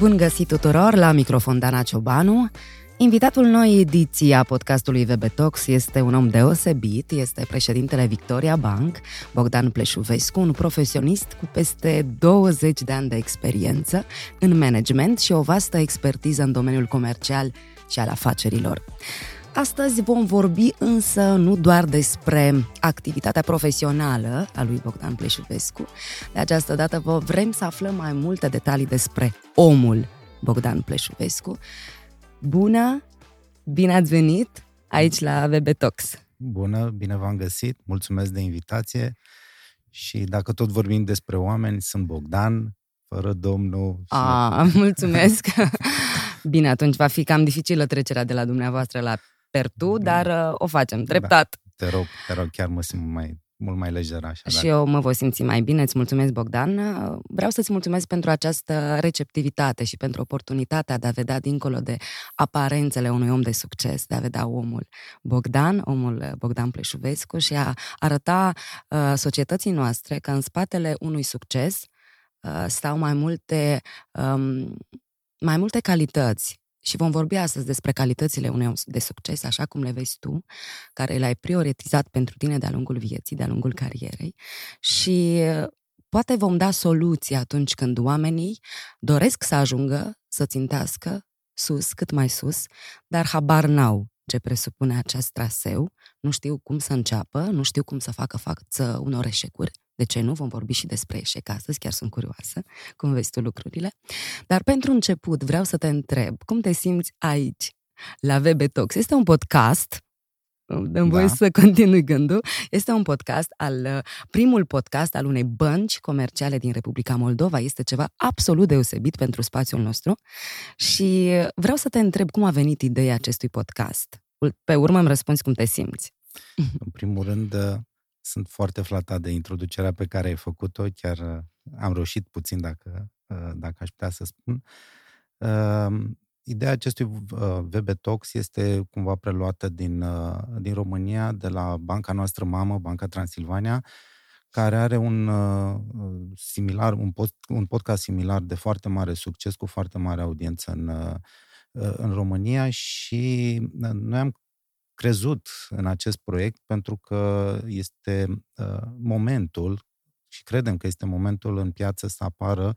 Bun găsit tuturor la microfon Dana Ciobanu. Invitatul noi ediții a podcastului VB Talks este un om deosebit, este președintele Victoria Bank, Bogdan Pleșuvescu, un profesionist cu peste 20 de ani de experiență în management și o vastă expertiză în domeniul comercial și al afacerilor. Astăzi vom vorbi însă nu doar despre activitatea profesională a lui Bogdan Pleșuvescu. De această dată vă vrem să aflăm mai multe detalii despre omul Bogdan Pleșuvescu. Bună! Bine ați venit aici la VB Talks. Bună, bine v-am găsit, mulțumesc de invitație și dacă tot vorbim despre oameni, sunt Bogdan, fără domnul. A, mulțumesc! Bine, atunci va fi cam dificilă trecerea de la dumneavoastră la per tu, dar uh, o facem treptat. Da, te rog, te rog, chiar mă simt mai, mult mai lejer așa. Și eu mă voi simți mai bine, îți mulțumesc, Bogdan. Vreau să-ți mulțumesc pentru această receptivitate și pentru oportunitatea de a vedea dincolo de aparențele unui om de succes, de a vedea omul Bogdan, omul Bogdan Pleșuvescu și a arăta uh, societății noastre că în spatele unui succes uh, stau mai multe, um, mai multe calități și vom vorbi astăzi despre calitățile unei om de succes, așa cum le vezi tu, care le-ai prioritizat pentru tine de-a lungul vieții, de-a lungul carierei. Și poate vom da soluții atunci când oamenii doresc să ajungă, să țintească sus, cât mai sus, dar habar n-au ce presupune acest traseu, nu știu cum să înceapă, nu știu cum să facă față unor eșecuri, de ce nu? Vom vorbi și despre eșec astăzi, chiar sunt curioasă cum vezi tu lucrurile. Dar pentru început vreau să te întreb, cum te simți aici, la VB Talks? Este un podcast dăm voie da. să continui gândul. Este un podcast al, primul podcast al unei bănci comerciale din Republica Moldova. Este ceva absolut deosebit pentru spațiul nostru și vreau să te întreb cum a venit ideea acestui podcast. Pe urmă îmi răspunzi cum te simți. În primul rând, sunt foarte flatat de introducerea pe care ai făcut-o, chiar uh, am reușit puțin dacă, uh, dacă aș putea să spun. Uh, ideea acestui VB Talks este cumva preluată din, din România, de la banca noastră mamă, Banca Transilvania, care are un similar, un, post, un podcast similar de foarte mare succes, cu foarte mare audiență în, în România și noi am crezut în acest proiect pentru că este uh, momentul și credem că este momentul în piață să apară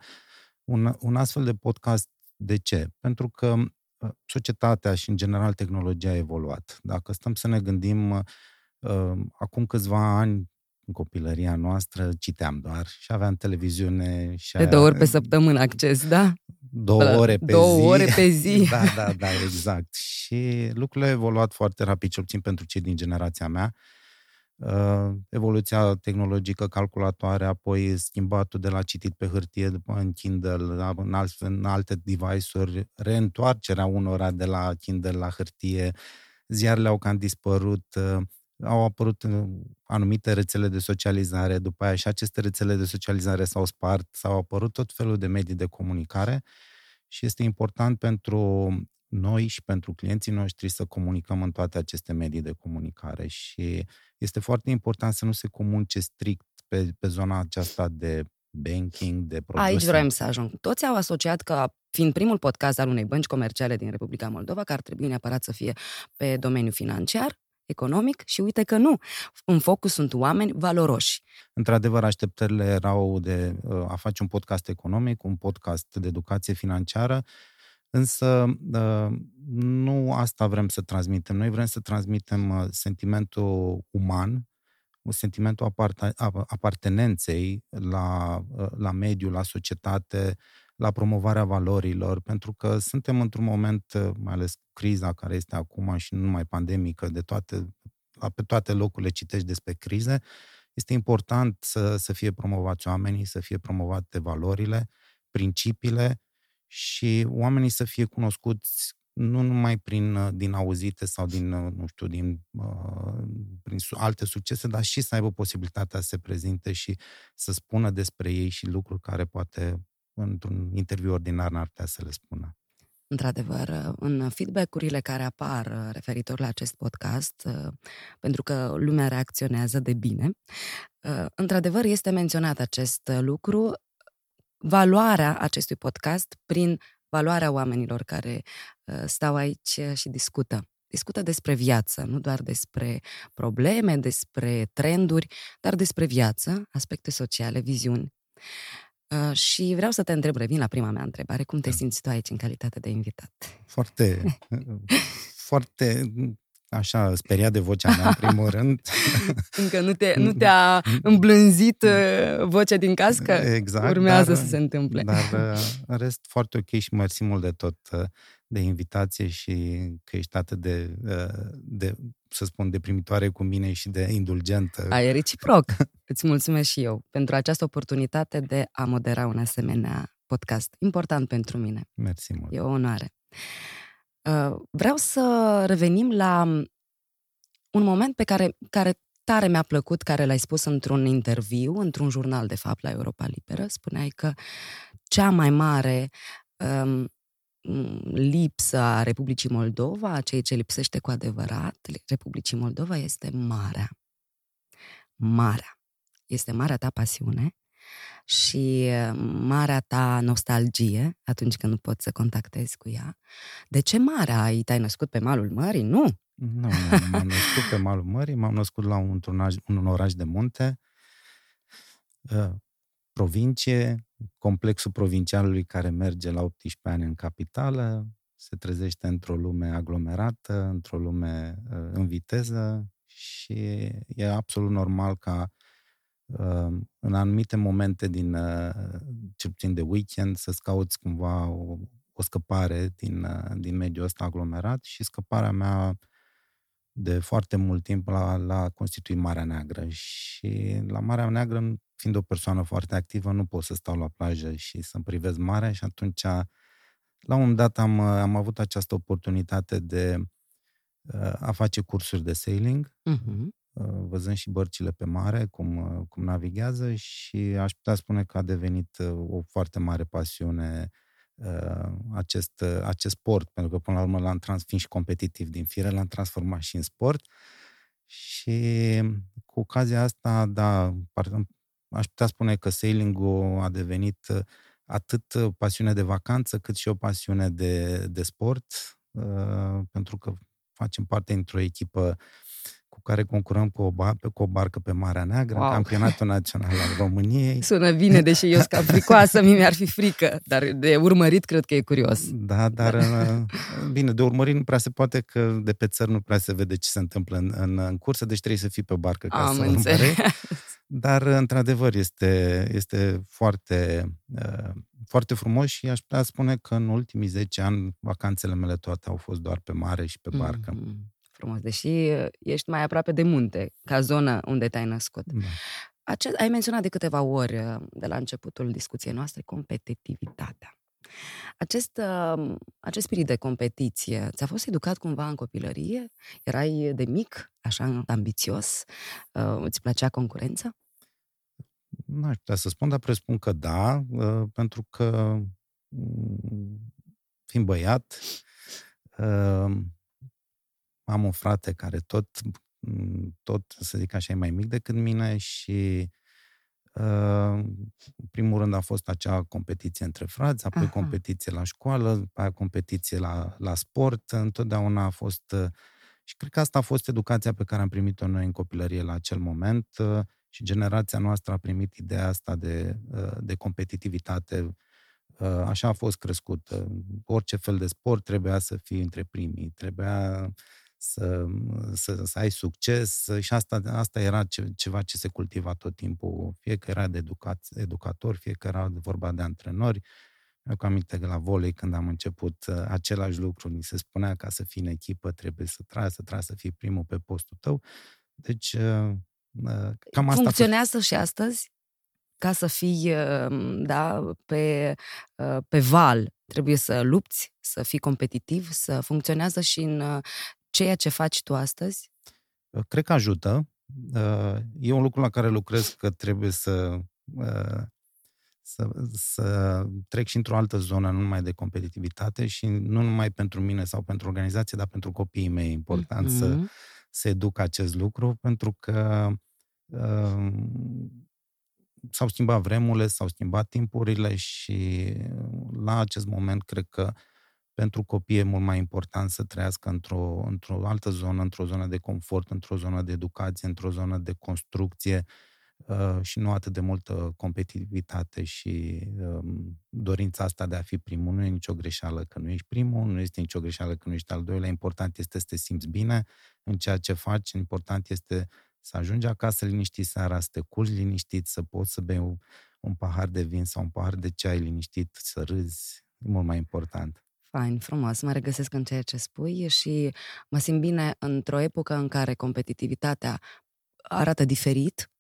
un, un astfel de podcast. De ce? Pentru că uh, societatea și, în general, tehnologia a evoluat. Dacă stăm să ne gândim, uh, acum câțiva ani, în copilăria noastră, citeam doar și aveam televiziune. Și de două ori pe săptămână acces, da? Două ore pe două zi. ore pe zi. da, da, da, exact. Și lucrurile au evoluat foarte rapid, cel puțin pentru cei din generația mea. Uh, evoluția tehnologică, calculatoare, apoi schimbatul de la citit pe hârtie după în Kindle, în, alt, în alte device-uri, reîntoarcerea unora de la Kindle la hârtie, ziarele au cam dispărut, uh, au apărut uh, anumite rețele de socializare, după aia și aceste rețele de socializare s-au spart, s-au apărut tot felul de medii de comunicare și este important pentru noi și pentru clienții noștri să comunicăm în toate aceste medii de comunicare și este foarte important să nu se comunice strict pe, pe zona aceasta de banking, de produse. Aici vrem să ajung. Toți au asociat că fiind primul podcast al unei bănci comerciale din Republica Moldova, că ar trebui neapărat să fie pe domeniul financiar, economic și uite că nu. În focus sunt oameni valoroși. Într-adevăr, așteptările erau de uh, a face un podcast economic, un podcast de educație financiară, însă uh, nu asta vrem să transmitem. Noi vrem să transmitem uh, sentimentul uman, un sentimentul apartenenței la, la mediu, la societate, la promovarea valorilor, pentru că suntem într-un moment, mai ales criza care este acum și nu numai pandemică, de toate, pe toate locurile citești despre crize, este important să, să fie promovați oamenii, să fie promovate valorile, principiile și oamenii să fie cunoscuți nu numai prin, din auzite sau din, nu știu, din, prin alte succese, dar și să aibă posibilitatea să se prezinte și să spună despre ei și lucruri care poate într-un interviu ordinar n-ar putea să le spună. Într-adevăr, în feedback-urile care apar referitor la acest podcast, pentru că lumea reacționează de bine, într-adevăr este menționat acest lucru, valoarea acestui podcast prin valoarea oamenilor care uh, stau aici și discută. Discută despre viață, nu doar despre probleme, despre trenduri, dar despre viață, aspecte sociale, viziuni. Uh, și vreau să te întreb, revin la prima mea întrebare, cum te da. simți tu aici în calitate de invitat? Foarte, foarte așa, speriat de vocea mea, în primul rând. Încă nu, te, nu te-a îmblânzit uh, vocea din cască? Exact. Urmează dar, să se întâmple. Dar uh, în rest, foarte ok și mersi mult de tot uh, de invitație și că ești atât de, de să spun, deprimitoare cu mine și de indulgentă. Ai reciproc. Îți mulțumesc și eu pentru această oportunitate de a modera un asemenea podcast. Important pentru mine. Mersi mult. E o onoare. Uh, vreau să revenim la un moment pe care, care tare mi-a plăcut, care l-ai spus într-un interviu, într-un jurnal, de fapt, la Europa Liberă. Spuneai că cea mai mare um, lipsă a Republicii Moldova, a ceea ce lipsește cu adevărat Republicii Moldova, este marea. Marea. Este marea ta pasiune și marea ta nostalgie atunci când nu poți să contactezi cu ea. De ce marea ai? Te-ai născut pe malul mării? Nu! Nu, nu, nu m-am născut pe malul mării, m-am născut la un, un, un oraș de munte, uh, provincie, complexul provincialului care merge la 18 ani în capitală, se trezește într-o lume aglomerată, într-o lume uh, în viteză și e absolut normal ca în anumite momente din, uh, cel puțin de weekend, să-ți cauți cumva o, o scăpare din, uh, din mediul ăsta aglomerat și scăparea mea de foarte mult timp la, la constitui Marea Neagră și la Marea Neagră, fiind o persoană foarte activă, nu pot să stau la plajă și să-mi privesc marea și atunci la un moment dat am, am avut această oportunitate de uh, a face cursuri de sailing uh-huh. Uh, văzând și bărcile pe mare, cum, uh, cum navighează și aș putea spune că a devenit uh, o foarte mare pasiune acest, acest sport, pentru că până la urmă l-am trans, fiind și competitiv din fire, l-am transformat și în sport. Și cu ocazia asta, da, aș putea spune că sailing-ul a devenit atât pasiune de vacanță, cât și o pasiune de, de sport, pentru că facem parte într-o echipă cu care concurăm cu o, bar- cu o barcă pe Marea Neagră, wow. în campionatul național al României. Sună bine, deși eu sunt fricoasă, mie mi-ar fi frică, dar de urmărit cred că e curios. Da, dar uh, bine, de urmărit nu prea se poate că de pe țări nu prea se vede ce se întâmplă în, în, în cursă, deci trebuie să fii pe barcă ca Am să urmărești. Dar, într-adevăr, este, este foarte, uh, foarte frumos și aș putea spune că în ultimii 10 ani vacanțele mele toate au fost doar pe mare și pe barcă. Mm-hmm frumos, deși uh, ești mai aproape de munte, ca zonă unde te-ai născut. Da. Ace- ai menționat de câteva ori, uh, de la începutul discuției noastre, competitivitatea. Acest, uh, acest spirit de competiție ți-a fost educat cumva în copilărie? Erai de mic, așa ambițios? Îți plăcea concurența? Nu aș putea să spun, dar presupun că da, pentru că mm, fiind băiat, am un frate care tot, tot, să zic așa, e mai mic decât mine și uh, în primul rând a fost acea competiție între frați, apoi Aha. competiție la școală, apoi competiție la, la sport, întotdeauna a fost uh, și cred că asta a fost educația pe care am primit-o noi în copilărie la acel moment uh, și generația noastră a primit ideea asta de, de competitivitate Așa a fost crescut. Orice fel de sport trebuia să fii între primii, trebuia să, să, să ai succes și asta, asta era ce, ceva ce se cultiva tot timpul, fie că era de educat, educator, fie că era vorba de antrenori. Eu cu aminte că la volei, când am început uh, același lucru, ni se spunea ca să fii în echipă, trebuie să trai, să trai, să fii primul pe postul tău. Deci, uh, uh, cam asta... Funcționează și astăzi? Ca să fii da, pe, pe val, trebuie să lupți, să fii competitiv, să funcționează și în ceea ce faci tu astăzi? Uh, cred că ajută. Uh, e un lucru la care lucrez că trebuie să, uh, să, să trec și într-o altă zonă, nu numai de competitivitate și nu numai pentru mine sau pentru organizație, dar pentru copiii mei. E important mm-hmm. să, să educ acest lucru, pentru că s-au schimbat vremurile, s-au schimbat timpurile și la acest moment cred că pentru copii e mult mai important să trăiască într-o, într-o altă zonă, într-o zonă de confort, într-o zonă de educație, într-o zonă de construcție uh, și nu atât de multă competitivitate și uh, dorința asta de a fi primul. Nu e nicio greșeală că nu ești primul, nu este nicio greșeală că nu ești al doilea. Important este să te simți bine în ceea ce faci, important este să ajungi acasă liniștit seara, să te culci liniștit, să poți să bei un, un pahar de vin sau un pahar de ceai liniștit, să râzi, e mult mai important. Fain, frumos, mă regăsesc în ceea ce spui și mă simt bine într-o epocă în care competitivitatea arată diferit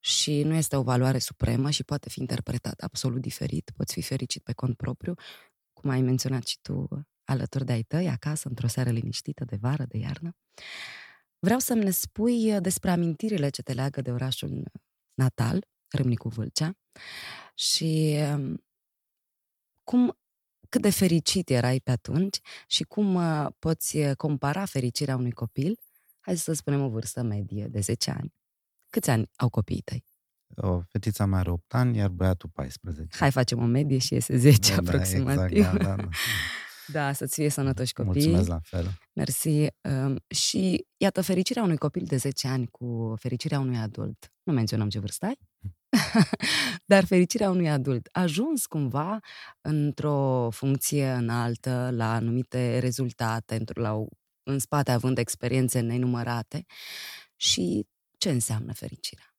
și nu este o valoare supremă și poate fi interpretată absolut diferit. Poți fi fericit pe cont propriu, cum ai menționat și tu alături de ai tăi, acasă, într-o seară liniștită de vară, de iarnă. Vreau să-mi ne spui despre amintirile ce te leagă de orașul natal, Râmnicu Vâlcea, și um, cum cât de fericit erai pe atunci și cum uh, poți uh, compara fericirea unui copil, hai să spunem o vârstă medie de 10 ani. Câți ani au copiii tăi? O, fetița mea are 8 ani, iar băiatul 14. Hai, facem o medie și iese 10 da, aproximativ. Da, exact, da, da, da. da, să-ți fie sănătoși copii. Mulțumesc la fel. Mersi. Um, și iată, fericirea unui copil de 10 ani cu fericirea unui adult. Nu menționăm ce vârstă ai? Dar fericirea unui adult a ajuns cumva într-o funcție înaltă, la anumite rezultate, la, în spate având experiențe nenumărate. Și ce înseamnă fericirea?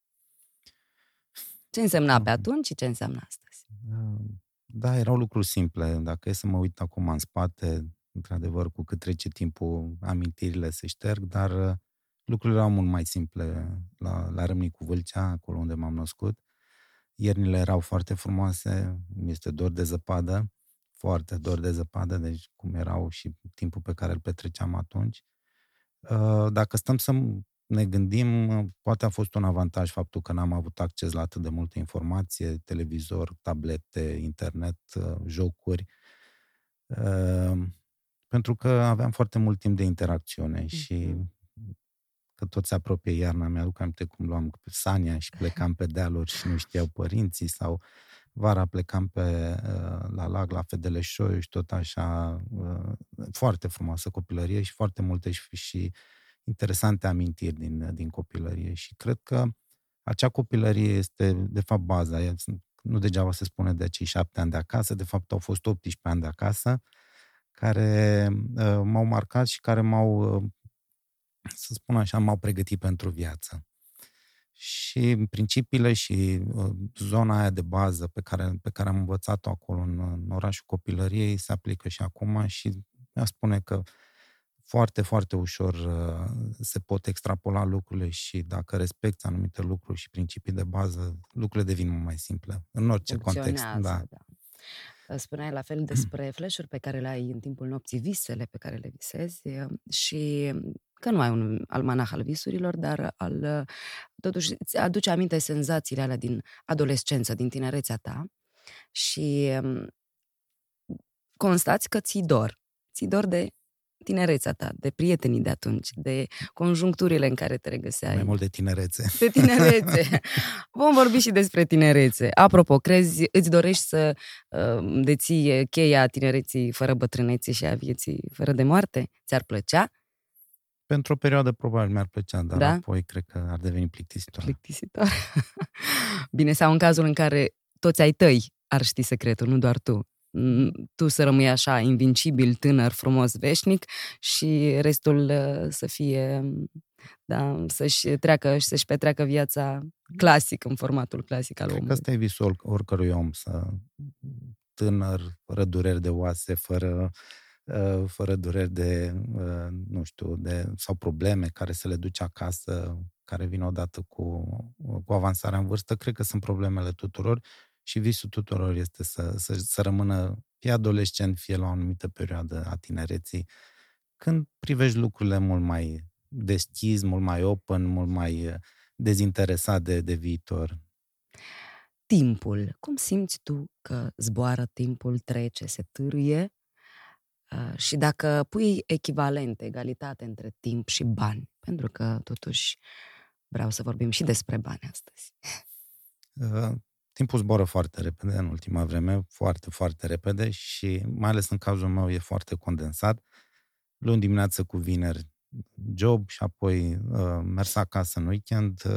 Ce însemna pe atunci și ce înseamnă astăzi? Da, erau lucruri simple. Dacă e să mă uit acum în spate, într-adevăr, cu cât trece timpul, amintirile se șterg, dar lucrurile erau mult mai simple la, la Râmnicu Vâlcea, acolo unde m-am născut. Iernile erau foarte frumoase, mi este dor de zăpadă, foarte dor de zăpadă, deci cum erau și timpul pe care îl petreceam atunci. Uh, dacă stăm să ne gândim, poate a fost un avantaj faptul că n-am avut acces la atât de multă informație, televizor, tablete, internet, uh, jocuri, uh, pentru că aveam foarte mult timp de interacțiune și mhm că tot se apropie iarna, mi-aduc aminte cum luam pe Sania și plecam pe dealuri și nu știau părinții sau vara plecam pe, uh, la lag, la Fedeleșoiu și tot așa, uh, foarte frumoasă copilărie și foarte multe și, și interesante amintiri din, din copilărie. Și cred că acea copilărie este de fapt baza, nu degeaba se spune de acei șapte ani de acasă, de fapt au fost 18 ani de acasă, care uh, m-au marcat și care m-au uh, să spun așa, m-au pregătit pentru viață. Și principiile și uh, zona aia de bază pe care, pe care am învățat-o acolo în, în orașul copilăriei se aplică și acum și mi-a spune că foarte, foarte ușor uh, se pot extrapola lucrurile și dacă respecti anumite lucruri și principii de bază, lucrurile devin mult mai simple, în orice context. Da. da. Spuneai la fel despre flash pe care le ai în timpul nopții, visele pe care le visezi și că nu ai un almanah al visurilor, dar al, totuși îți aduce aminte senzațiile alea din adolescență, din tinerețea ta și constați că ți dor. Ți dor de tinerețea ta, de prietenii de atunci, de conjuncturile în care te regăseai. Mai mult de tinerețe. De tinerețe. Vom vorbi și despre tinerețe. Apropo, crezi, îți dorești să uh, deții cheia tinereții fără bătrânețe și a vieții fără de moarte? Ți-ar plăcea? Pentru o perioadă probabil mi-ar plăcea, dar da? apoi cred că ar deveni plictisitor. Plictisitor. Bine, sau în cazul în care toți ai tăi ar ști secretul, nu doar tu. Tu să rămâi așa invincibil, tânăr, frumos, veșnic și restul uh, să fie, da, să-și treacă și să-și petreacă viața clasic, în formatul clasic al omului. Cred că asta e visul oricărui om, să tânăr, fără dureri de oase, fără Uh, fără dureri de, uh, nu știu, de, sau probleme care să le duci acasă, care vin odată cu, cu avansarea în vârstă, cred că sunt problemele tuturor și visul tuturor este să, să, să rămână fie adolescent, fie la o anumită perioadă a tinereții, când privești lucrurile mult mai deschis, mult mai open, mult mai uh, dezinteresat de, de viitor. Timpul. Cum simți tu că zboară timpul, trece, se târâie Uh, și dacă pui echivalente, egalitate între timp și bani, pentru că totuși vreau să vorbim și despre bani astăzi. Uh, timpul zboară foarte repede în ultima vreme, foarte, foarte repede și mai ales în cazul meu e foarte condensat. Luni dimineață cu vineri job și apoi uh, mers acasă în weekend. Uh,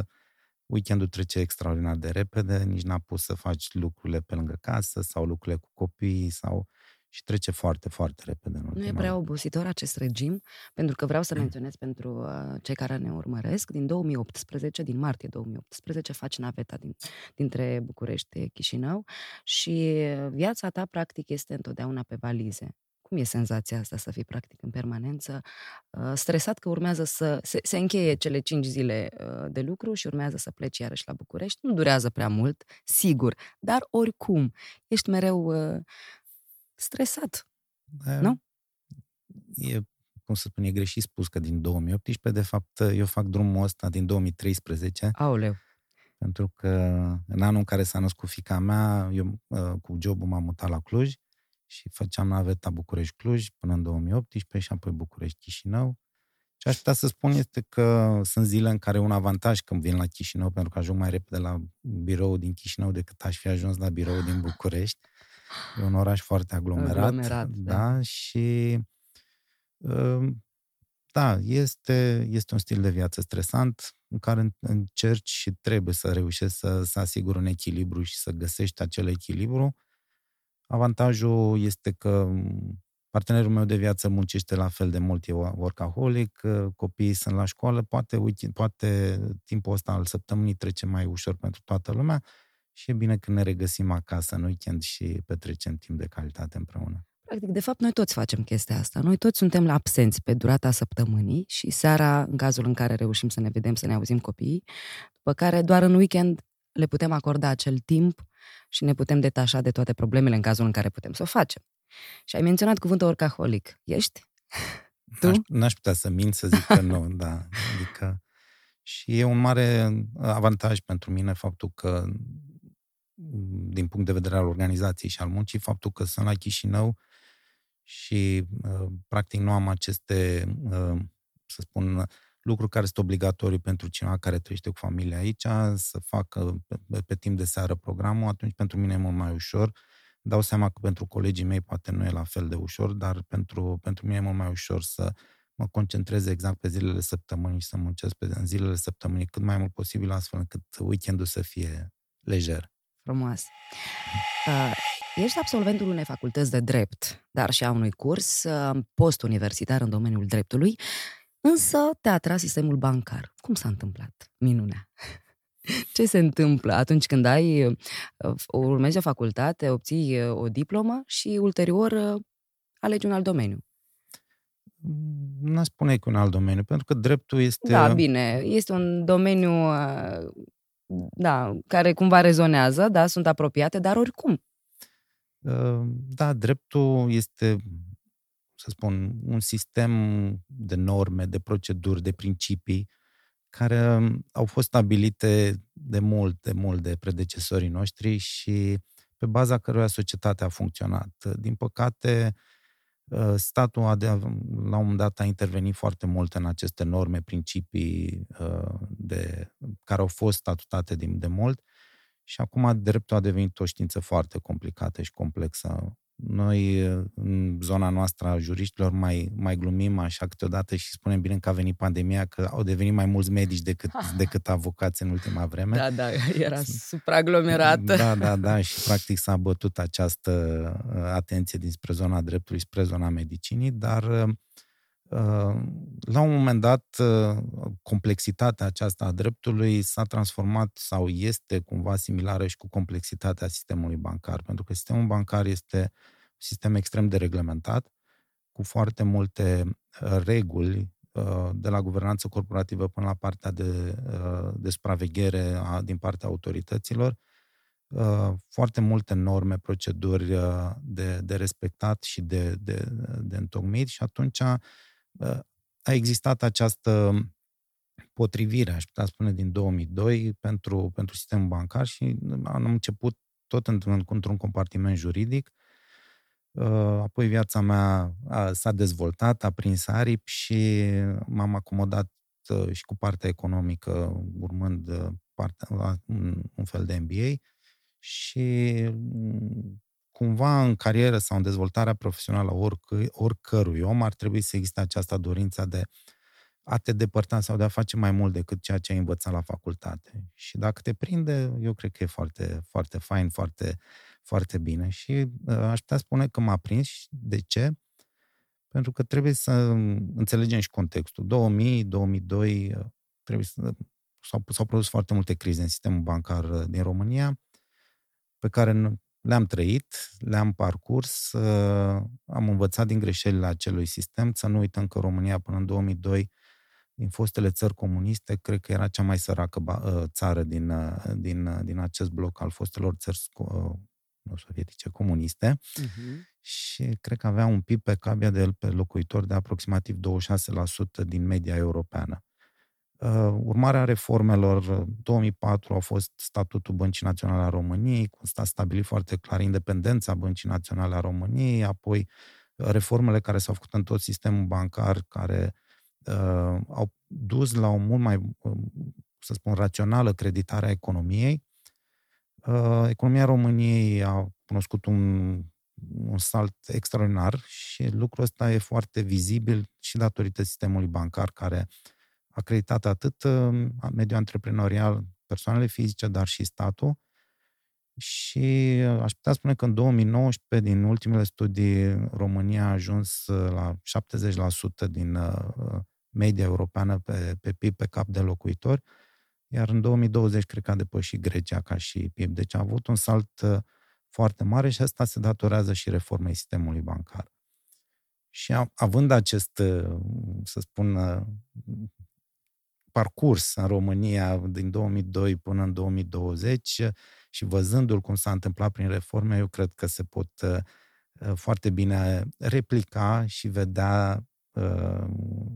weekendul trece extraordinar de repede, nici n-a pus să faci lucrurile pe lângă casă sau lucrurile cu copiii sau și trece foarte, foarte repede. În nu e prea obositor acest regim, pentru că vreau să menționez pentru uh, cei care ne urmăresc, din 2018, din martie 2018, faci naveta din, dintre București Chișinău și viața ta practic este întotdeauna pe valize. Cum e senzația asta să fii practic în permanență uh, stresat că urmează să se, se încheie cele cinci zile uh, de lucru și urmează să pleci iarăși la București? Nu durează prea mult, sigur, dar oricum ești mereu uh, stresat, da, nu? E, cum să spun, e greșit spus că din 2018, de fapt, eu fac drumul ăsta din 2013. Aoleu. Pentru că în anul în care s-a născut fica mea, eu cu jobul m-am mutat la Cluj și făceam naveta București-Cluj până în 2018 și apoi București-Chișinău. Ce aș putea să spun este că sunt zile în care un avantaj când vin la Chișinău, pentru că ajung mai repede la birou din Chișinău decât aș fi ajuns la birou din București. E un oraș foarte aglomerat. aglomerat da, da, și uh, da, este, este un stil de viață stresant în care încerci și trebuie să reușești să, să asiguri un echilibru și să găsești acel echilibru Avantajul este că partenerul meu de viață muncește la fel de mult, e workaholic, copiii sunt la școală, poate, uite, poate timpul ăsta al săptămânii trece mai ușor pentru toată lumea și e bine când ne regăsim acasă în weekend și petrecem timp de calitate împreună. Practic, de fapt, noi toți facem chestia asta. Noi toți suntem la absenți pe durata săptămânii și seara, în cazul în care reușim să ne vedem, să ne auzim copiii, după care doar în weekend le putem acorda acel timp și ne putem detașa de toate problemele în cazul în care putem să o facem. Și ai menționat cuvântul orcaholic. Ești? Tu? N-aș, n-aș putea să mint să zic că nu, da. Adică și e un mare avantaj pentru mine faptul că din punct de vedere al organizației și al muncii, faptul că sunt la Chișinău și uh, practic nu am aceste, uh, să spun, lucru care este obligatoriu pentru cineva care trăiește cu familia aici, să facă pe, pe timp de seară programul, atunci pentru mine e mult mai ușor. Dau seama că pentru colegii mei poate nu e la fel de ușor, dar pentru, pentru mine e mult mai ușor să mă concentrez exact pe zilele săptămânii și să muncesc pe, în zilele săptămânii cât mai mult posibil, astfel încât weekendul să fie lejer. Frumos. Uh, ești absolventul unei facultăți de drept, dar și a unui curs uh, post-universitar în domeniul dreptului Însă te-a atras sistemul bancar. Cum s-a întâmplat? Minunea! Ce se întâmplă atunci când ai, uh, urmezi o facultate, obții uh, o diplomă și ulterior uh, alegi un alt domeniu? Nu spune că un alt domeniu, pentru că dreptul este... Da, bine, este un domeniu da, care cumva rezonează, da, sunt apropiate, dar oricum. Da, dreptul este să spun, un sistem de norme, de proceduri, de principii care au fost stabilite de mult, de mult de predecesorii noștri și pe baza căruia societatea a funcționat. Din păcate, ă, statul a de, la un moment dat a intervenit foarte mult în aceste norme, principii ă, de, care au fost statutate din de mult și acum dreptul a devenit o știință foarte complicată și complexă noi, în zona noastră a juriștilor, mai, mai glumim așa câteodată și spunem bine că a venit pandemia, că au devenit mai mulți medici decât, decât avocați în ultima vreme. Da, da, era supraaglomerată. Da, da, da, și practic s-a bătut această uh, atenție dinspre zona dreptului spre zona medicinii, dar uh, la un moment dat, uh, complexitatea aceasta a dreptului s-a transformat sau este cumva similară și cu complexitatea sistemului bancar, pentru că sistemul bancar este un sistem extrem de reglementat, cu foarte multe uh, reguli, uh, de la guvernanță corporativă până la partea de, de supraveghere din partea autorităților, foarte multe norme, proceduri de, de respectat și de, de, de întocmit și atunci a existat această potrivire, aș putea spune, din 2002 pentru, pentru sistemul bancar și am început tot într-un, într-un compartiment juridic. Uh, apoi viața mea a, s-a dezvoltat, a prins aripi și m-am acomodat uh, și cu partea economică, urmând uh, partea, un, un fel de MBA și mm, cumva în carieră sau în dezvoltarea profesională oricăi, oricărui om ar trebui să existe această dorință de a te depărta sau de a face mai mult decât ceea ce ai învățat la facultate. Și dacă te prinde, eu cred că e foarte, foarte fain, foarte, foarte bine. Și uh, aș putea spune că m-a prins. De ce? Pentru că trebuie să înțelegem și contextul. 2000, 2002, uh, trebuie să, s-au, s-au produs foarte multe crize în sistemul bancar uh, din România, pe care le-am trăit, le-am parcurs, uh, am învățat din greșelile acelui sistem. Să nu uităm că România până în 2002 din fostele țări comuniste, cred că era cea mai săracă țară din, din, din acest bloc al fostelor țări nu sovietice, comuniste uh-huh. și cred că avea un PIB pe cabia de el pe locuitor de aproximativ 26% din media europeană. Uh, urmarea reformelor, 2004 a fost statutul Băncii Naționale a României, cu a stabilit foarte clar independența Băncii Naționale a României, apoi uh, reformele care s-au făcut în tot sistemul bancar, care uh, au dus la o mult mai, uh, să spun, rațională creditare a economiei, Uh, economia României a cunoscut un, un salt extraordinar și lucrul ăsta e foarte vizibil și datorită sistemului bancar care a creditat atât uh, mediul antreprenorial, persoanele fizice, dar și statul. Și uh, aș putea spune că în 2019, din ultimele studii, România a ajuns la 70% din media europeană pe, pe PIB pe cap de locuitori, iar în 2020 cred că a depășit Grecia ca și PIB. Deci a avut un salt uh, foarte mare și asta se datorează și reformei sistemului bancar. Și având acest, uh, să spun, uh, parcurs în România din 2002 până în 2020 și văzându-l cum s-a întâmplat prin reforme, eu cred că se pot foarte bine replica și vedea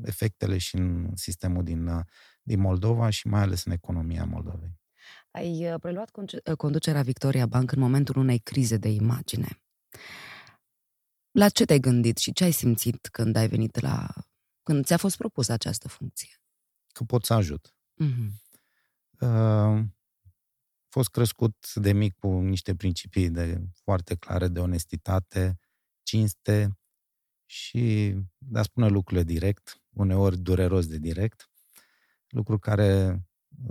efectele și în sistemul din din Moldova și mai ales în economia Moldovei. Ai uh, preluat uh, conducerea Victoria Bank în momentul unei crize de imagine. La ce te-ai gândit și ce ai simțit când ai venit la... când ți-a fost propusă această funcție? Că pot să ajut. Mm-hmm. Uh, fost crescut de mic cu niște principii de, foarte clare de onestitate, cinste și de a spune lucrurile direct, uneori dureros de direct lucru care,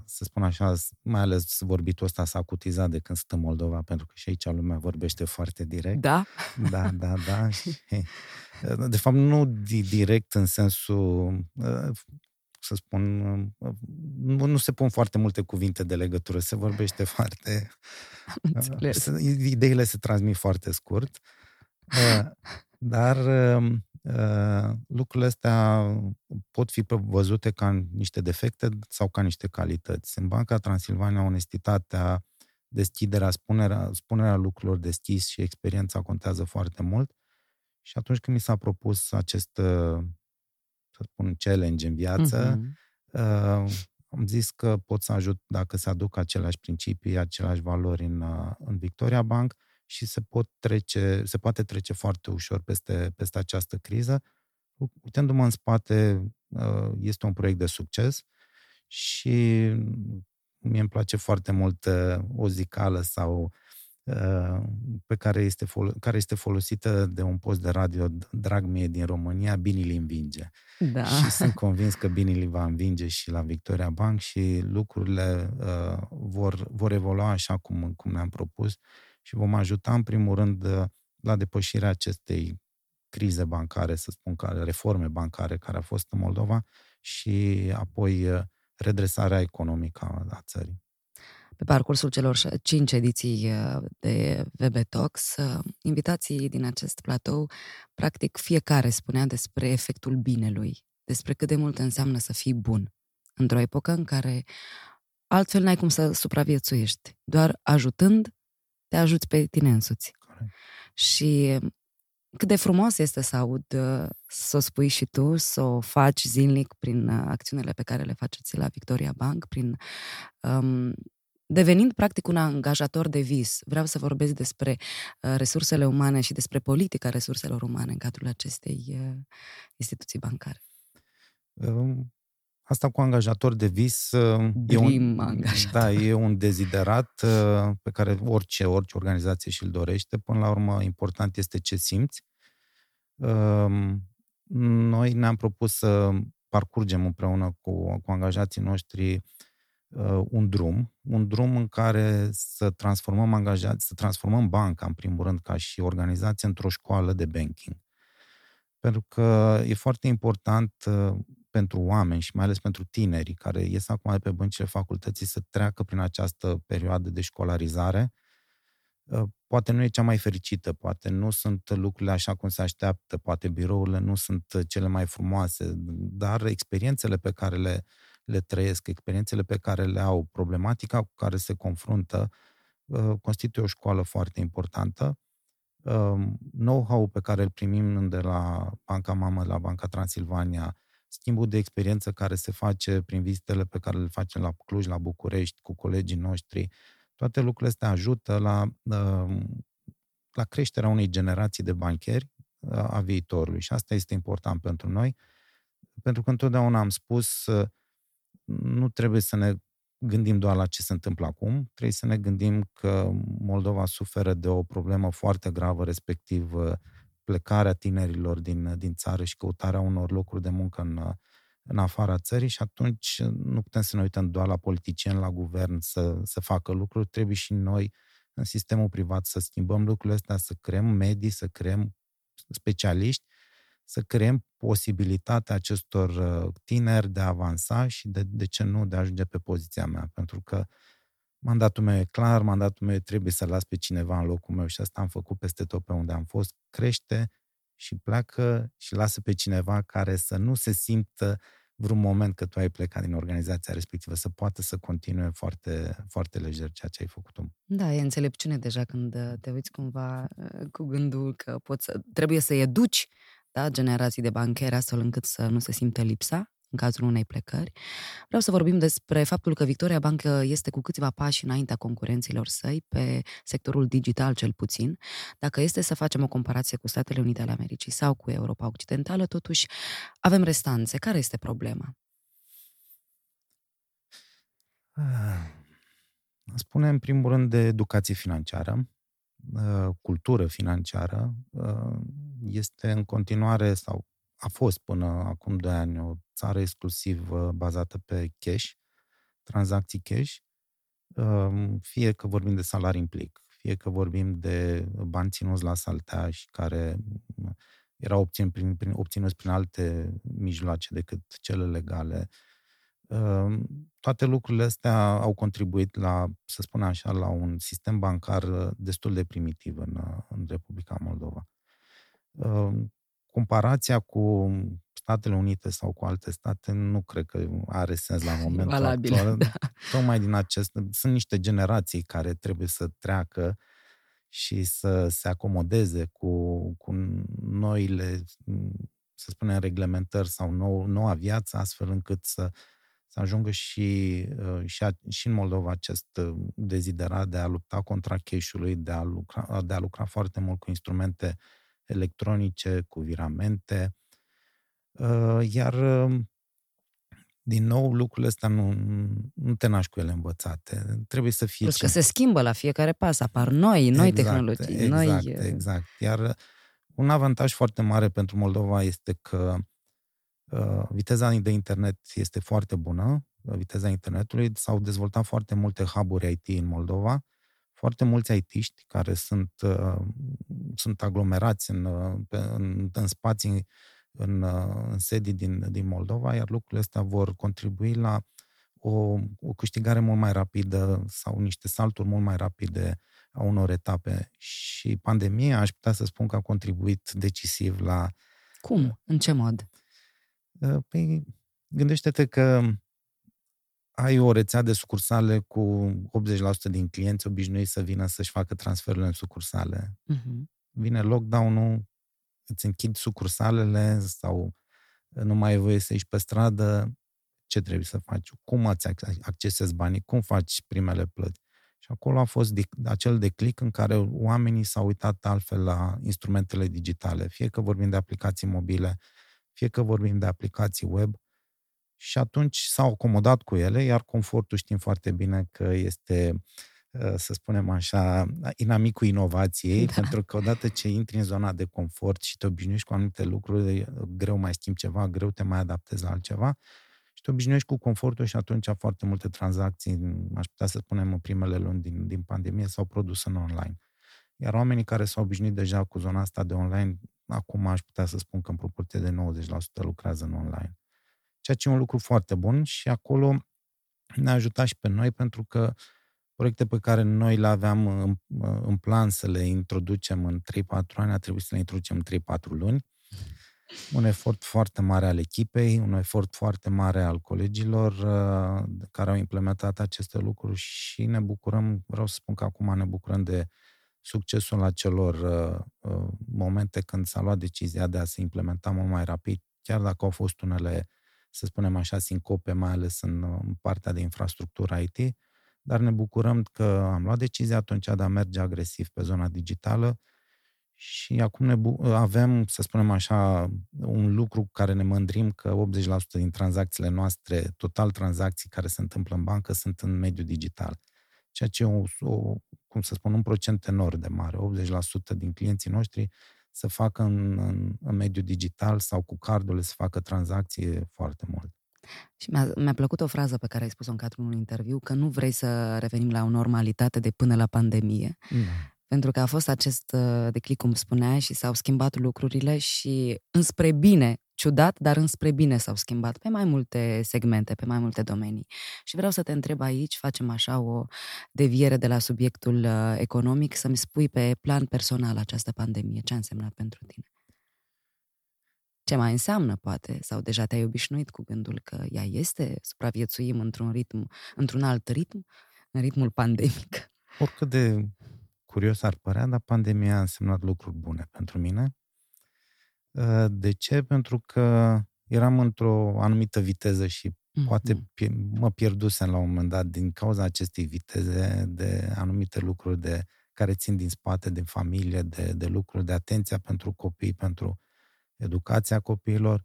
să spun așa, mai ales vorbitul ăsta s-a acutizat de când sunt în Moldova, pentru că și aici lumea vorbește foarte direct. Da? Da, da, da. de fapt, nu direct în sensul, să spun, nu, nu se pun foarte multe cuvinte de legătură, se vorbește foarte... Înțeles. Ideile se transmit foarte scurt. Dar Uh, lucrurile astea pot fi văzute ca niște defecte sau ca niște calități. În Banca Transilvania, onestitatea, deschiderea, spunerea, spunerea lucrurilor deschis și experiența contează foarte mult. Și atunci când mi s-a propus acest, uh, să spun, challenge în viață, uh-huh. uh, am zis că pot să ajut dacă se aduc aceleași principii, aceleași valori în, uh, în Victoria Bank și se, pot trece, se poate trece foarte ușor peste, peste această criză. Uitându-mă în spate, uh, este un proiect de succes și mie îmi place foarte mult uh, o zicală sau uh, pe care este, fol- care este folosită de un post de radio drag mie din România, Bini îl învinge. Da. Și sunt convins că Bini îl va învinge și la Victoria Bank și lucrurile uh, vor, vor evolua așa cum, cum ne-am propus și vom ajuta în primul rând la depășirea acestei crize bancare, să spun, care, reforme bancare care a fost în Moldova și apoi uh, redresarea economică a țării. Pe parcursul celor cinci ediții uh, de VB Talks, uh, invitații din acest platou, practic fiecare spunea despre efectul binelui, despre cât de mult înseamnă să fii bun. Într-o epocă în care altfel n-ai cum să supraviețuiești, doar ajutând te ajuți pe tine însuți. Corect. Și cât de frumos este să aud să o spui și tu, să o faci zilnic prin uh, acțiunile pe care le faceți la Victoria Bank, prin um, devenind practic un angajator de vis. Vreau să vorbesc despre uh, resursele umane și despre politica resurselor umane în cadrul acestei uh, instituții bancare. Um, Asta cu angajator de vis e un, angajator. da, e un deziderat pe care orice, orice organizație și-l dorește. Până la urmă, important este ce simți. Noi ne-am propus să parcurgem împreună cu, cu angajații noștri un drum, un drum în care să transformăm angajați, să transformăm banca, în primul rând, ca și organizație, într-o școală de banking. Pentru că e foarte important pentru oameni și mai ales pentru tinerii care ies acum de pe băncile facultății să treacă prin această perioadă de școlarizare. Uh, poate nu e cea mai fericită, poate nu sunt lucrurile așa cum se așteaptă, poate birourile nu sunt cele mai frumoase, dar experiențele pe care le, le trăiesc, experiențele pe care le au, problematica cu care se confruntă, uh, constituie o școală foarte importantă. Uh, know-how pe care îl primim de la Banca Mamă, la Banca Transilvania, schimbul de experiență care se face prin vizitele pe care le facem la Cluj, la București, cu colegii noștri, toate lucrurile astea ajută la, um, la creșterea unei generații de bancheri uh, a viitorului. Și asta este important pentru noi, pentru că întotdeauna am spus, uh, nu trebuie să ne gândim doar la ce se întâmplă acum, trebuie să ne gândim că Moldova suferă de o problemă foarte gravă, respectiv uh, plecarea tinerilor din, din țară și căutarea unor locuri de muncă în, în afara țării și atunci nu putem să ne uităm doar la politicieni, la guvern să, să facă lucruri, trebuie și noi în sistemul privat să schimbăm lucrurile astea, să creăm medii, să creăm specialiști, să creăm posibilitatea acestor uh, tineri de a avansa și de, de ce nu de a ajunge pe poziția mea, pentru că uh, mandatul meu e clar, mandatul meu trebuie să las pe cineva în locul meu și asta am făcut peste tot pe unde am fost, crește și pleacă și lasă pe cineva care să nu se simtă vreun moment că tu ai plecat din organizația respectivă, să poată să continue foarte, foarte lejer ceea ce ai făcut tu. Da, e înțelepciune deja când uh, te uiți cumva uh, cu gândul că poți să, trebuie să educi da, generații de bancheri astfel încât să nu se simtă lipsa în cazul unei plecări. Vreau să vorbim despre faptul că Victoria Bank este cu câțiva pași înaintea concurenților săi, pe sectorul digital cel puțin. Dacă este să facem o comparație cu Statele Unite ale Americii sau cu Europa Occidentală, totuși avem restanțe. Care este problema? Ah, spune în primul rând de educație financiară, uh, cultură financiară. Uh, este în continuare sau a fost până acum 2 ani o țară exclusiv uh, bazată pe cash, tranzacții cash, um, fie că vorbim de salarii în plic, fie că vorbim de bani ținuți la saltea și care uh, erau obțin prin, prin, obținuți prin alte mijloace decât cele legale. Um, toate lucrurile astea au contribuit la, să spun așa, la un sistem bancar uh, destul de primitiv în, în Republica Moldova um, comparația cu Statele Unite sau cu alte state nu cred că are sens la momentul Valabil, actual. Da. Tocmai din acest... Sunt niște generații care trebuie să treacă și să se acomodeze cu, cu noile, să spunem, reglementări sau nou, noua viață, astfel încât să, să ajungă și, și, a, și în Moldova acest deziderat de a lupta contra cash-ului, de a lucra, de a lucra foarte mult cu instrumente uh, electronice, cu viramente, uh, iar um, din nou, lucrurile astea nu, nu te naști cu ele învățate. Trebuie să fie... Plus că se schimbă la fiecare pas, apar noi, noi exact, tehnologii. Exact, noi... exact. Iar un avantaj foarte mare pentru Moldova este că uh, viteza de internet este foarte bună, viteza internetului, s-au dezvoltat foarte multe hub-uri IT în Moldova, foarte mulți IT-ști care sunt, uh, sunt aglomerați în, uh, în, în spații, în, uh, în sedii din, din Moldova, iar lucrurile astea vor contribui la o, o câștigare mult mai rapidă sau niște salturi mult mai rapide a unor etape. Și pandemia, aș putea să spun că a contribuit decisiv la... Cum? În ce mod? Păi, gândește-te că ai o rețea de sucursale cu 80% din clienți obișnuiți să vină să-și facă transferurile în sucursale. Uh-huh. Vine lockdown-ul, îți închid sucursalele sau nu mai ai voie să ieși pe stradă, ce trebuie să faci? Cum îți accesezi banii? Cum faci primele plăți? Și acolo a fost de, acel declic în care oamenii s-au uitat altfel la instrumentele digitale, fie că vorbim de aplicații mobile, fie că vorbim de aplicații web, și atunci s-au acomodat cu ele, iar confortul știm foarte bine că este uh, să spunem așa, inamicul inovației, da. pentru că odată ce intri în zona de confort și te obișnuiești cu anumite lucruri, greu mai schimbi ceva, greu te mai adaptezi la altceva și te obișnuiești cu confortul și atunci foarte multe tranzacții, aș putea să spunem în primele luni din, din pandemie, s-au produs în online. Iar oamenii care s-au obișnuit deja cu zona asta de online, acum aș putea să spun că în proporție de 90% lucrează în online. Ceea ce e un lucru foarte bun și acolo ne-a ajutat și pe noi pentru că proiecte pe care noi le aveam în, în plan să le introducem în 3-4 ani, a trebuit să le introducem în 3-4 luni un efort foarte mare al echipei, un efort foarte mare al colegilor uh, care au implementat aceste lucruri și ne bucurăm, vreau să spun că acum ne bucurăm de succesul acelor uh, uh, momente când s-a luat decizia de a se implementa mult mai rapid, chiar dacă au fost unele, să spunem așa, sincope, mai ales în, în partea de infrastructură IT, dar ne bucurăm că am luat decizia atunci de a merge agresiv pe zona digitală, și acum ne bu- avem, să spunem așa, un lucru cu care ne mândrim că 80% din tranzacțiile noastre, total tranzacții care se întâmplă în bancă, sunt în mediul digital. Ceea ce e o, o cum să spun, un procent enorm de mare. 80% din clienții noștri să facă în, în, în mediul digital sau cu cardurile să facă tranzacții foarte mult. Și mi-a, mi-a plăcut o frază pe care ai spus-o în cadrul unui interviu, că nu vrei să revenim la o normalitate de până la pandemie. Mm pentru că a fost acest uh, declic, cum spuneai, și s-au schimbat lucrurile și înspre bine, ciudat, dar înspre bine s-au schimbat pe mai multe segmente, pe mai multe domenii. Și vreau să te întreb aici, facem așa o deviere de la subiectul uh, economic, să-mi spui pe plan personal această pandemie, ce a însemnat pentru tine? Ce mai înseamnă, poate, sau deja te-ai obișnuit cu gândul că ea este, supraviețuim într-un ritm, într-un alt ritm, în ritmul pandemic? Oricât de curios ar părea, dar pandemia a însemnat lucruri bune pentru mine. Uh, de ce? Pentru că eram într-o anumită viteză și mm-hmm. poate mă pierdusem la un moment dat din cauza acestei viteze de anumite lucruri de care țin din spate, din familie, de, de lucruri, de atenția pentru copii, pentru educația copiilor.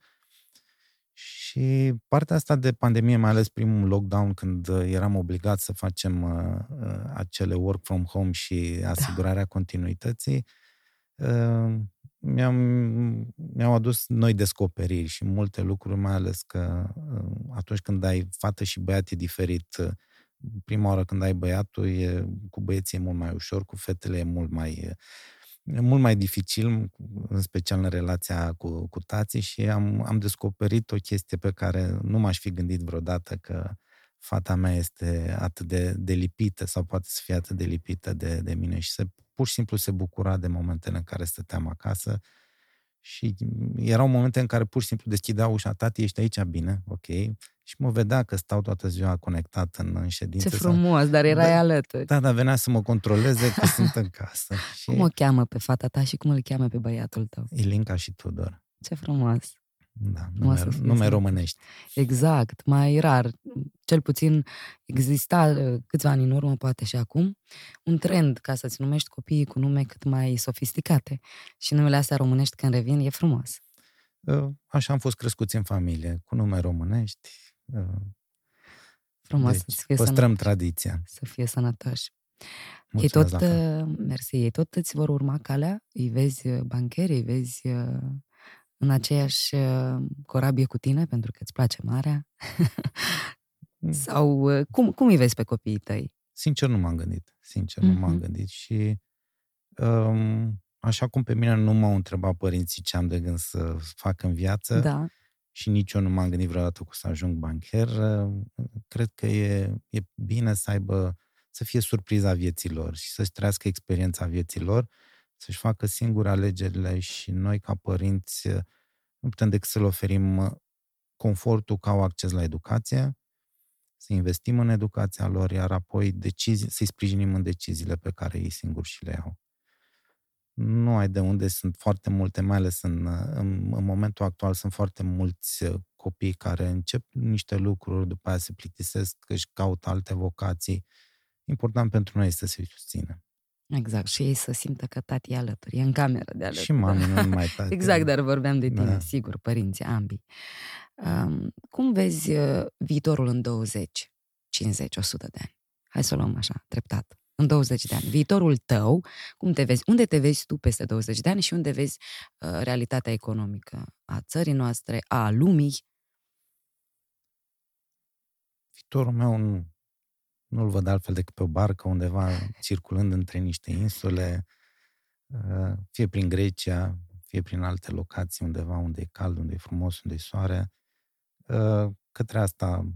Și partea asta de pandemie, mai ales primul lockdown, când uh, eram obligat să facem uh, uh, acele work from home și da. asigurarea da. continuității, uh, mi-am, mi-au adus noi descoperiri și multe lucruri, mai ales că uh, atunci când ai fată și băiat e diferit. Uh, prima oară când ai băiatul, e, cu băieții e mult mai ușor, cu fetele e mult mai e mult mai dificil, în special în relația cu, cu tații și am, am descoperit o chestie pe care nu m-aș fi gândit vreodată că fata mea este atât de, de lipită sau poate să fie atât de lipită de, de mine și se, pur și simplu se bucura de momentele în care stăteam acasă și erau momente în care pur și simplu deschidea ușa, tati, ești aici bine, ok, și mă vedea că stau toată ziua conectat în, în ședință. Ce frumos, sau... dar erai da, alături. Da, dar venea să mă controleze că sunt în casă. Și... Cum o cheamă pe fata ta și cum îl cheamă pe băiatul tău? Ilinca și Tudor. Ce frumos. Da, nume, nume românești. Exact, mai rar. Cel puțin exista uh, câțiva ani în urmă, poate și acum, un trend ca să-ți numești copiii cu nume cât mai sofisticate. Și numele astea românești când revin e frumos. Uh, așa am fost crescuți în familie, cu nume românești. Uh, frumos, deci, să fie păstrăm sănătoși. tradiția. Să fie sănătoși. ei tot, mersi, ei tot îți vor urma calea? Îi vezi bancheri, îi vezi în aceeași uh, corabie cu tine pentru că îți place marea? Mm. Sau uh, cum, cum îi vezi pe copiii tăi? Sincer nu m-am gândit. Sincer mm-hmm. nu m-am mhm. gândit și um, așa cum pe mine nu m-au întrebat părinții ce am de gând să fac în viață da. și nici eu nu m-am gândit vreodată cu să ajung bancher, uh, cred că e, e bine să aibă, să fie surpriza vieților și să-și trăiască experiența vieților să-și facă singure alegerile și noi, ca părinți, nu putem decât să le oferim confortul ca au acces la educație, să investim în educația lor, iar apoi decizii, să-i sprijinim în deciziile pe care ei singuri și le iau. Nu ai de unde, sunt foarte multe, mai ales în, în, în momentul actual, sunt foarte mulți copii care încep niște lucruri, după aia se plictisesc, își caută alte vocații. Important pentru noi este să-i susținem. Exact, și ei să simtă că tati e alături, e în cameră de alături. Și mami, nu numai tati. exact, dar vorbeam de tine, Da. sigur, părinții, ambii. Um, cum vezi uh, viitorul în 20, 50, 100 de ani? Hai să o luăm așa, treptat. În 20 de ani. Viitorul tău, cum te vezi? Unde te vezi tu peste 20 de ani și unde vezi uh, realitatea economică a țării noastre, a lumii? Viitorul meu nu, nu-l văd altfel decât pe o barcă undeva circulând între niște insule, uh, fie prin Grecia, fie prin alte locații undeva unde e cald, unde e frumos, unde e soare. Uh, Către asta,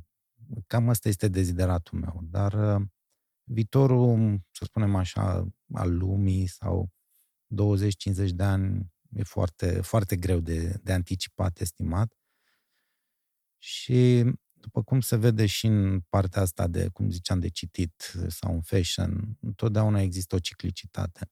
cam asta este dezideratul meu. Dar uh, viitorul, să spunem așa, al lumii sau 20-50 de ani e foarte, foarte greu de, de anticipat, estimat. Și după cum se vede și în partea asta de, cum ziceam, de citit sau în fashion, întotdeauna există o ciclicitate.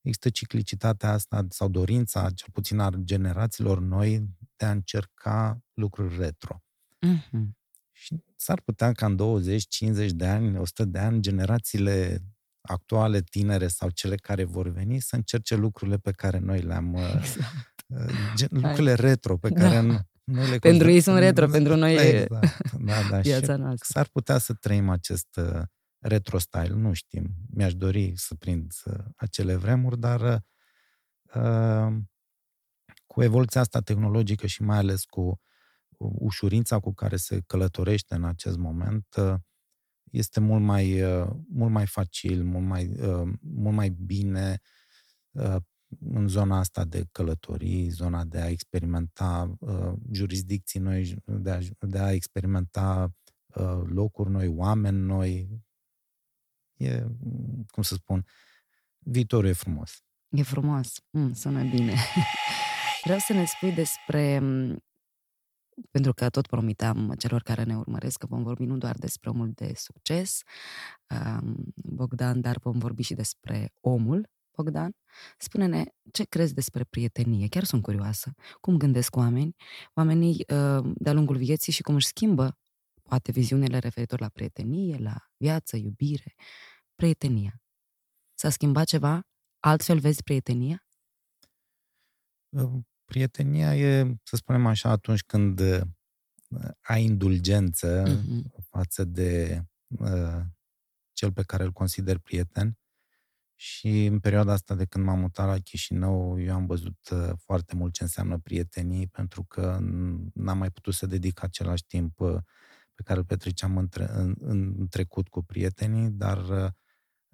Există ciclicitatea asta sau dorința, cel puțin a generațiilor noi, de a încerca lucruri retro. Mm-hmm. Și s-ar putea ca în 20, 50 de ani, 100 de ani, generațiile actuale, tinere sau cele care vor veni să încerce lucrurile pe care noi le-am... Exact. uh, gen- lucrurile retro pe care Da. Nu, noi le Pentru ei considerăm- sunt retro, pentru noi e Exact. Da, da. viața și noastră. s-ar putea să trăim acest uh, retro style, nu știm. Mi-aș dori să prind uh, acele vremuri, dar uh, cu evoluția asta tehnologică și mai ales cu ușurința cu care se călătorește în acest moment, uh, este mult mai, uh, mult mai facil, mult mai, uh, mult mai bine uh, în zona asta de călătorii, zona de a experimenta uh, jurisdicții noi, de a, de a experimenta uh, locuri noi, oameni noi. E, cum să spun, viitorul e frumos. E frumos, mm, sună bine. Vreau să ne spui despre, m, pentru că tot promiteam celor care ne urmăresc că vom vorbi nu doar despre omul de succes, um, Bogdan, dar vom vorbi și despre omul Bogdan. Spune-ne ce crezi despre prietenie. Chiar sunt curioasă. Cum gândesc oameni, oamenii uh, de-a lungul vieții și cum își schimbă poate viziunile referitor la prietenie, la viață, iubire, prietenia. S-a schimbat ceva? Altfel vezi prietenia? Uh, Prietenia e, să spunem așa, atunci când uh, ai indulgență Mhm. față de uh, cel pe care îl consider prieten. Și în perioada asta de când m-am mutat la Chișinău, eu am văzut uh, foarte mult ce înseamnă prietenii, pentru că n- n-am mai putut să dedic același timp uh, pe care îl petreceam în, tre- în, în trecut cu prietenii, dar uh,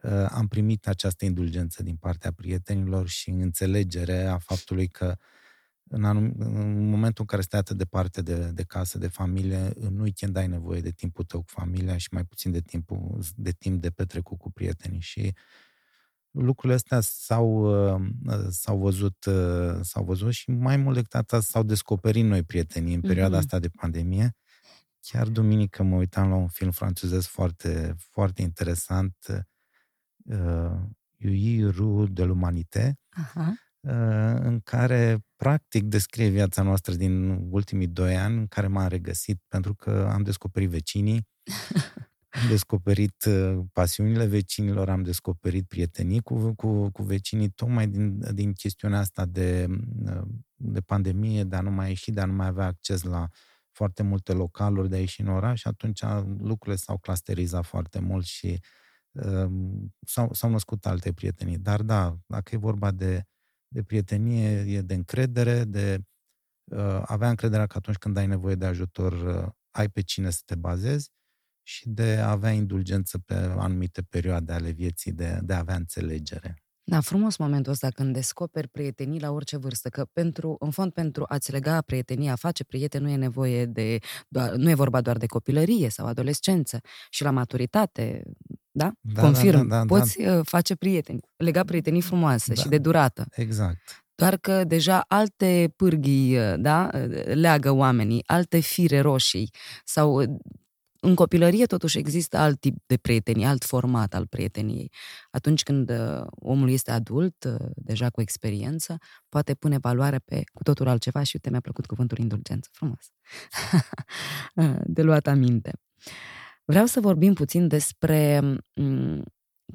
uh, am primit această indulgență din partea prietenilor și înțelegere a faptului că în, anum, în momentul în care stai atât departe de, de casă, de familie, în weekend ai nevoie de timpul tău cu familia și mai puțin de, timpul, de timp de petrecut cu prietenii. Și lucrurile astea s-au, uh, s-au, văzut, uh, s-au văzut și mai mult decât atât s-au descoperit noi prietenii în perioada Mhm. asta de pandemie. Chiar duminică mă uitam la un film francezesc foarte, foarte interesant, uh, Yui Ru de l'Humanité, Aha. uh, în care practic descrie viața noastră din ultimii doi ani, în care m-am regăsit pentru că am descoperit vecinii, am descoperit uh, pasiunile vecinilor, am descoperit prietenii cu, cu, cu vecinii, tocmai din, din chestiunea asta de, uh, de pandemie, de a nu mai ieși, de a nu mai avea acces la foarte multe localuri, de a ieși în oraș și atunci lucrurile s-au clusterizat foarte mult și uh, s-au, s-au născut alte prietenii. Dar da, dacă e vorba de, de prietenie, e de încredere, de uh, avea încrederea că atunci când ai nevoie de ajutor, uh, ai pe cine să te bazezi și de a avea indulgență pe anumite perioade ale vieții, de, de a avea înțelegere. Da, frumos momentul ăsta când descoperi prietenii la orice vârstă, că pentru, în fond pentru a-ți lega prietenia, a face prieten, nu e nevoie de, doar, nu e vorba doar de copilărie sau adolescență și la maturitate, da? Da, Confirm, da, da, da, poți da. face prieteni, lega prietenii frumoase Da. și de durată. Exact. Doar că deja alte pârghii, da, leagă oamenii, alte fire roșii sau în copilărie totuși există alt tip de prieteni, alt format al prieteniei. Atunci când uh, omul este adult, uh, deja cu experiență, poate pune valoare pe cu totul altceva și uite, mi-a plăcut cuvântul indulgență. Frumos. de luat aminte. Vreau să vorbim puțin despre m-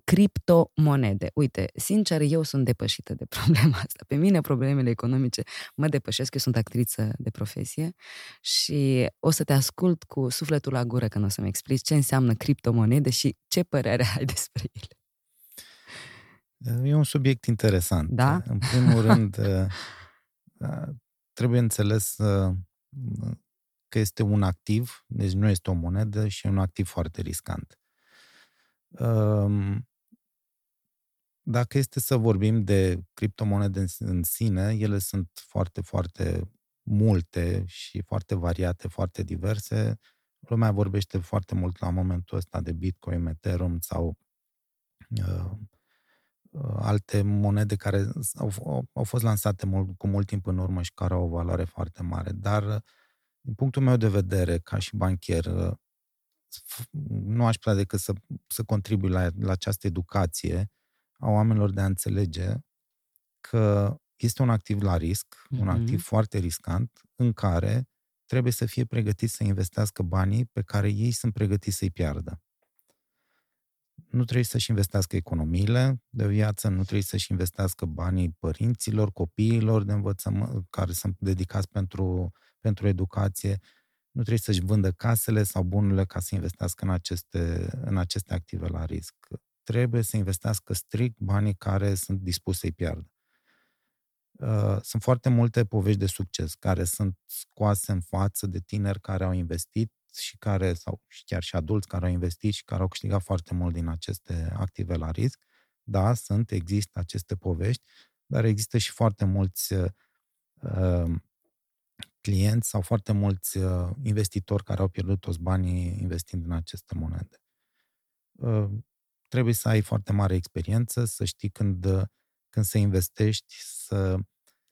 criptomonede. Uite, sincer, eu sunt depășită de problema asta. Pe mine problemele economice mă depășesc, eu sunt actriță de profesie și o să te ascult cu sufletul la gură când o să-mi explici ce înseamnă criptomonede și ce părere ai despre ele. E un subiect interesant. Da? În primul rând, trebuie înțeles că este un activ, deci nu este o monedă și e un activ foarte riscant. Dacă este să vorbim de criptomonede în sine, ele sunt foarte, foarte multe și foarte variate, foarte diverse. Lumea vorbește foarte mult la momentul ăsta de Bitcoin, Ethereum sau uh, alte monede care au, au fost lansate mult, cu mult timp în urmă și care au o valoare foarte mare. Dar, din punctul meu de vedere, ca și bancher, nu aș putea decât să, să contribui la, la această educație a oamenilor de a înțelege că este un activ la risc, mm-hmm. un activ mhm. foarte riscant, în care trebuie să fie pregătit să investească banii pe care ei sunt pregătiți să-i piardă. Nu trebuie să-și investească economiile de viață, nu trebuie să-și investească banii părinților, copiilor de învățământ, care sunt dedicați pentru, pentru educație, nu trebuie să-și vândă casele sau bunurile ca să investească în aceste, în aceste active la risc. Trebuie să investească strict banii care sunt dispuși să-i piardă. Uh, sunt foarte multe povești de succes care sunt scoase în față de tineri care au investit și care, sau chiar și adulți care au investit și care au câștigat foarte mult din aceste active la risc. Da, sunt, există aceste povești, dar există și foarte mulți uh, clienți sau foarte mulți uh, investitori care au pierdut toți banii investind în aceste monede. Uh, trebuie să ai foarte mare experiență, să știi când, uh, când să investești, să,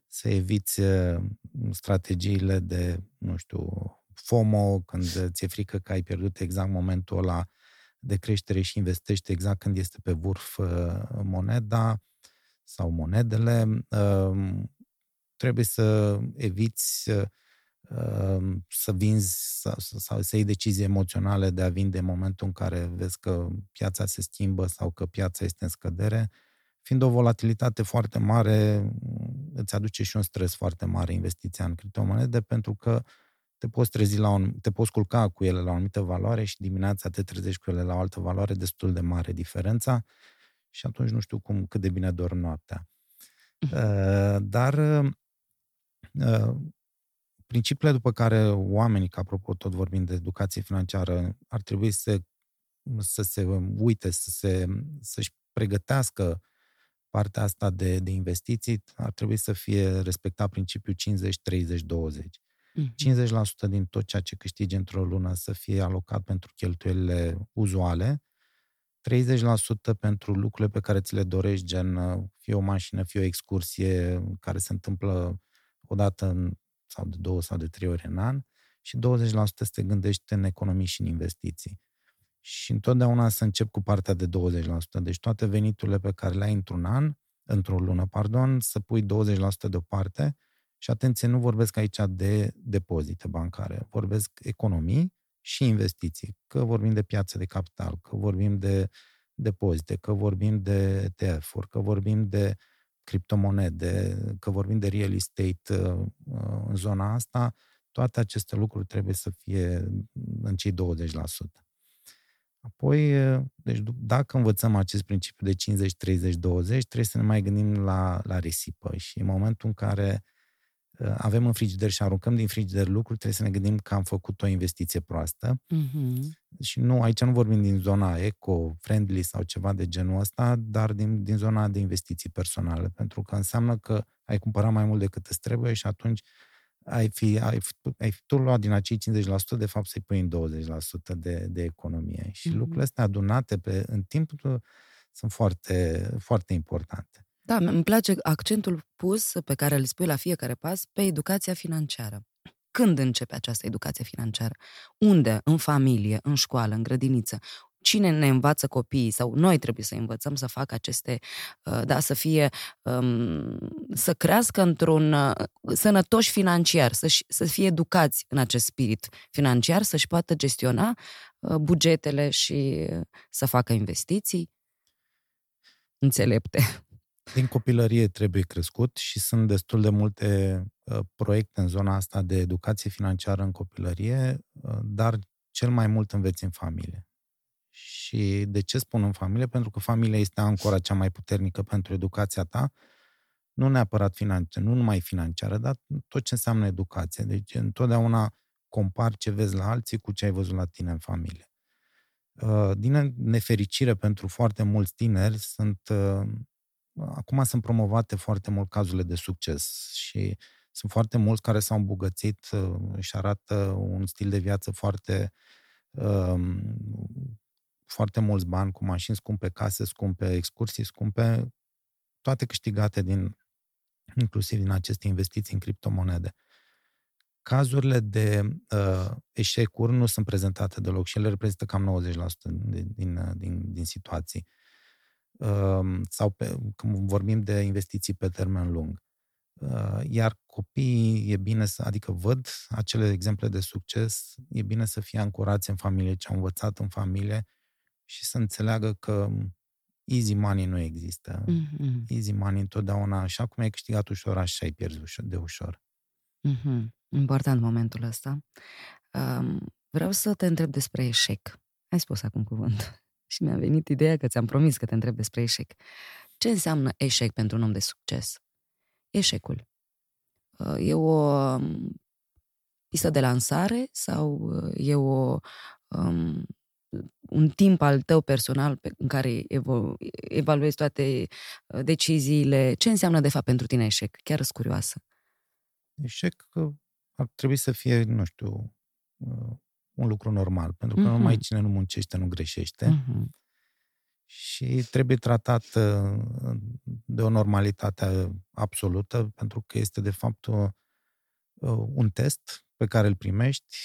să eviți uh, strategiile de, nu știu, FOMO, când ți-e frică că ai pierdut exact momentul ăla de creștere și investești exact când este pe vârf uh, moneda sau monedele. Uh, trebuie să eviți uh, să vinzi sau, sau să iei decizii emoționale de a vinde în momentul în care vezi că piața se schimbă sau că piața este în scădere. Fiind o volatilitate foarte mare, îți aduce și un stres foarte mare investiția în criptomonede pentru că te poți trezi la un, te poți culca cu ele la o anumită valoare și dimineața te trezești cu ele la o altă valoare destul de mare diferența și atunci nu știu cum, cât de bine dorm noaptea. Uh, dar uh, principiile după care oamenii, că apropo tot vorbind de educație financiară, ar trebui să, să se uite, să se, să-și pregătească partea asta de, de investiții, ar trebui să fie respectat principiul 50-30-20. Mm-hmm. 50% din tot ceea ce câștigi într-o lună să fie alocat pentru cheltuielile uzuale, 30% pentru lucrurile pe care ți le dorești, gen fie o mașină, fie o excursie care se întâmplă odată în, sau de două sau de trei ori în an și 20% să te gândești în economii și în investiții. Și întotdeauna să încep cu partea de 20%. Deci toate veniturile pe care le ai într-un an, într-o lună, pardon, să pui 20% deoparte și atenție, nu vorbesc aici de depozite bancare, vorbesc economii și investiții. Că vorbim de piață de capital, că vorbim de depozite, că vorbim de ETF-uri, că vorbim de criptomonede, că vorbim de real estate uh, în zona asta, toate aceste lucruri trebuie să fie în cei 20%. Apoi, uh, deci dacă învățăm acest principiu de 50-30-20, trebuie să ne mai gândim la, la risipă și în momentul în care uh, avem în frigider și aruncăm din frigider lucruri, trebuie să ne gândim că am făcut o investiție proastă. Uh-huh. Și nu, aici nu vorbim din zona eco-friendly sau ceva de genul ăsta, dar din, din zona de investiții personale, pentru că înseamnă că ai cumpărat mai mult decât îți trebuie și atunci ai fi, ai, ai fi tu luat din acei 50%, de fapt să-i pui în 20% de, de economie. Și uh-huh. lucrurile astea adunate pe, în timp sunt foarte, foarte importante. Da, îmi place accentul pus pe care îl spui la fiecare pas pe educația financiară. Când începe această educație financiară? Unde? În familie, în școală, în grădiniță? Cine ne învață copiii sau noi trebuie să învățăm să facă aceste, uh, da, să fie, um, să crească într-un uh, sănătoși financiar, să, să fie educați în acest spirit financiar, să-și poată gestiona uh, bugetele și să facă investiții? înțelepte. Din copilărie trebuie crescut și sunt destul de multe uh, proiecte în zona asta de educație financiară în copilărie, uh, dar cel mai mult înveți în familie. Și de ce spun în familie? Pentru că familia este ancora cea mai puternică pentru educația ta, nu neapărat financiară, nu numai financiară, dar tot ce înseamnă educație. Deci întotdeauna compari ce vezi la alții cu ce ai văzut la tine în familie. Uh, din nefericire pentru foarte mulți tineri, sunt, uh, acum sunt promovate foarte mult cazurile de succes și sunt foarte mulți care s-au îmbogățit, și uh, arată un stil de viață foarte um, foarte mulți bani cu mașini scumpe, case scumpe, excursii scumpe, toate câștigate din inclusiv din aceste investiții în criptomonede. Cazurile de uh, eșecuri nu sunt prezentate deloc și ele reprezintă cam 90% din, din, din, din situații. Uh, sau pe, când vorbim de investiții pe termen lung. Uh, iar copiii e bine să, adică văd acele exemple de succes, e bine să fie ancorați în familie, ce au învățat în familie și să înțeleagă că easy money nu există. Mm-hmm. Easy money întotdeauna, așa cum ai câștigat ușor, așa ai pierdut ușor, de ușor. Mm-hmm. Important momentul ăsta. Um, vreau să te întreb despre eșec. Ai spus acum cuvânt. Și mi-a venit ideea că ți-am promis că te întreb despre eșec. Ce înseamnă eșec pentru un om de succes? Eșecul. Uh, e o um, pistă de lansare sau uh, e o um, un timp al tău personal pe, în care evo, evaluezi toate uh, deciziile. Ce înseamnă, de fapt, pentru tine eșec? Chiar sunt curioasă. Eșec uh, ar trebui să fie, nu știu, uh, un lucru normal, pentru că mm-hmm. numai cine nu muncește nu greșește. Mm-hmm. Și trebuie tratat de o normalitate absolută, pentru că este, de fapt, un test pe care îl primești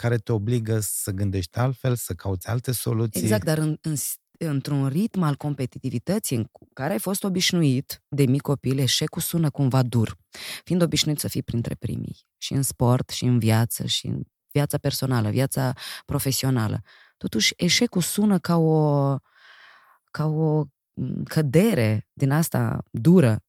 care te obligă să gândești altfel, să cauți alte soluții. Exact, dar în, în, într-un ritm al competitivității în care ai fost obișnuit de mic copil, eșecul sună cumva dur, fiind obișnuit să fii printre primii, și în sport, și în viață, și în viața personală, viața profesională. Totuși, eșecul sună ca o, ca o cădere din asta dură,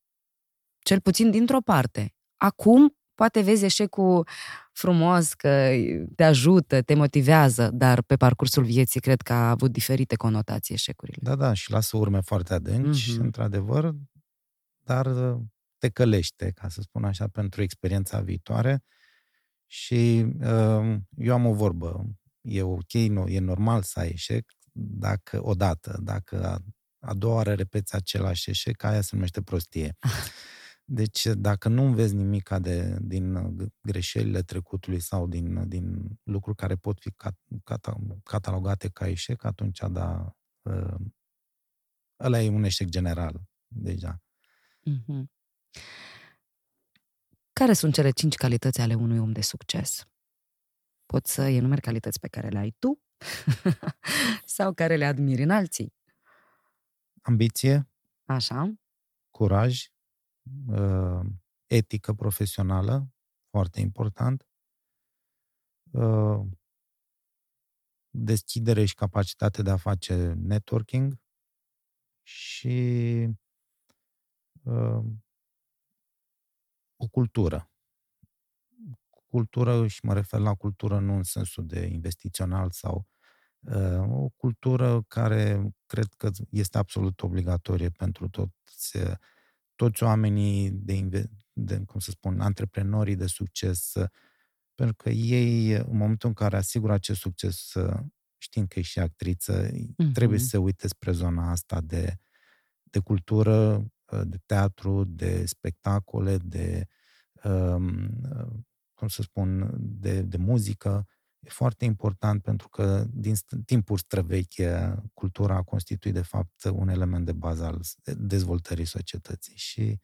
cel puțin dintr-o parte. Acum Poate vezi eșecul frumos, că te ajută, te motivează, dar pe parcursul vieții cred că a avut diferite conotații eșecurile. Da, da, și lasă urme foarte adânci, mm-hmm. într-adevăr, dar te călește, ca să spun așa, pentru experiența viitoare. Și uh, eu am o vorbă, e ok, nu, e normal să ai eșec, dacă odată, dacă a, a doua oară repeți același eșec, aia se numește prostie. Deci, dacă nu înveți nimic de, din uh, greșelile trecutului sau din, din lucruri care pot fi cat, cat, catalogate ca eșec, atunci, da, uh, ăla e un eșec general, deja. Mm-hmm. Care sunt cele cinci calități ale unui om de succes? Poți să enumeri calități pe care le ai tu sau care le admiri în alții? Ambiție. Așa. Curaj uh, etică profesională, foarte important, uh, deschidere și capacitate de a face networking și uh, o cultură. Cultură, și mă refer la cultură nu în sensul de investițional sau uh, o cultură care cred că este absolut obligatorie pentru toți uh, toți oamenii de, de, cum să spun, antreprenorii de succes, pentru că ei, în momentul în care asigură acest succes, știind că e și actriță, mm-hmm. trebuie să se uite spre zona asta de, de cultură, de teatru, de spectacole, de, um, cum să spun, de, de muzică, E foarte important pentru că din timpuri străvechi cultura a constituit de fapt un element de bază al dezvoltării societății. Și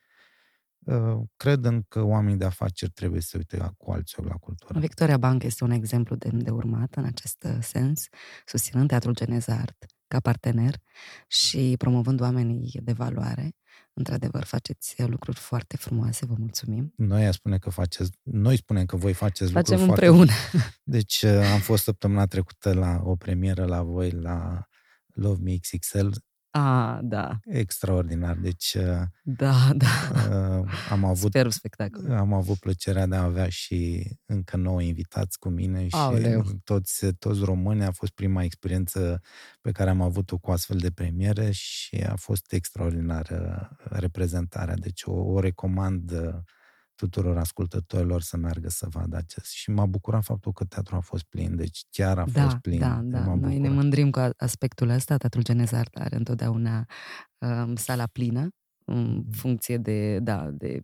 uh, cred în că oamenii de afaceri trebuie să uite cu alți ochi la cultură. Victoria Bank este un exemplu de, de urmat în acest uh, sens, susținând Teatrul Geneza Art ca partener și promovând oamenii de valoare Într-adevăr, faceți lucruri foarte frumoase, vă mulțumim. Noi spune că faceți, noi spunem că voi faceți Facem lucruri împreună. foarte... Deci uh, am fost săptămâna trecută la o premieră la voi la Love Me XXL. Ah, da. Extraordinar. Deci da, da. am avut Superb spectacol. Am avut plăcerea de a avea și încă nouă invitați cu mine și Aoleu. toți, toți români. A fost prima experiență pe care am avut-o cu astfel de premiere și a fost extraordinară reprezentarea. Deci o, o recomand tuturor ascultătorilor să meargă să vadă acest. Și m-a bucurat faptul că teatrul a fost plin, deci chiar a da, fost plin. Da, da, noi ne mândrim cu aspectul ăsta. Teatrul Genezart are întotdeauna um, sala plină, în funcție de, da, de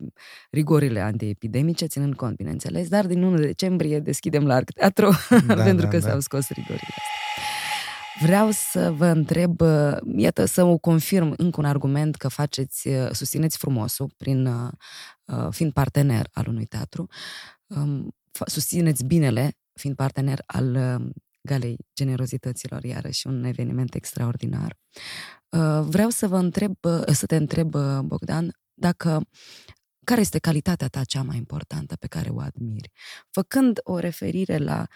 rigorile antiepidemice, ținând cont, bineînțeles, dar din 1 decembrie deschidem la teatru da, pentru da, că da. s-au scos rigorile astea. Vreau să vă întreb, uh, iată, să o confirm încă un argument că faceți, uh, susțineți frumosul prin uh, fiind partener al unui teatru, um, susțineți binele fiind partener al Galei Generozităților, iarăși un eveniment extraordinar. Vreau să vă întreb, să te întreb, Bogdan, dacă care este calitatea ta cea mai importantă pe care o admiri? Făcând o referire la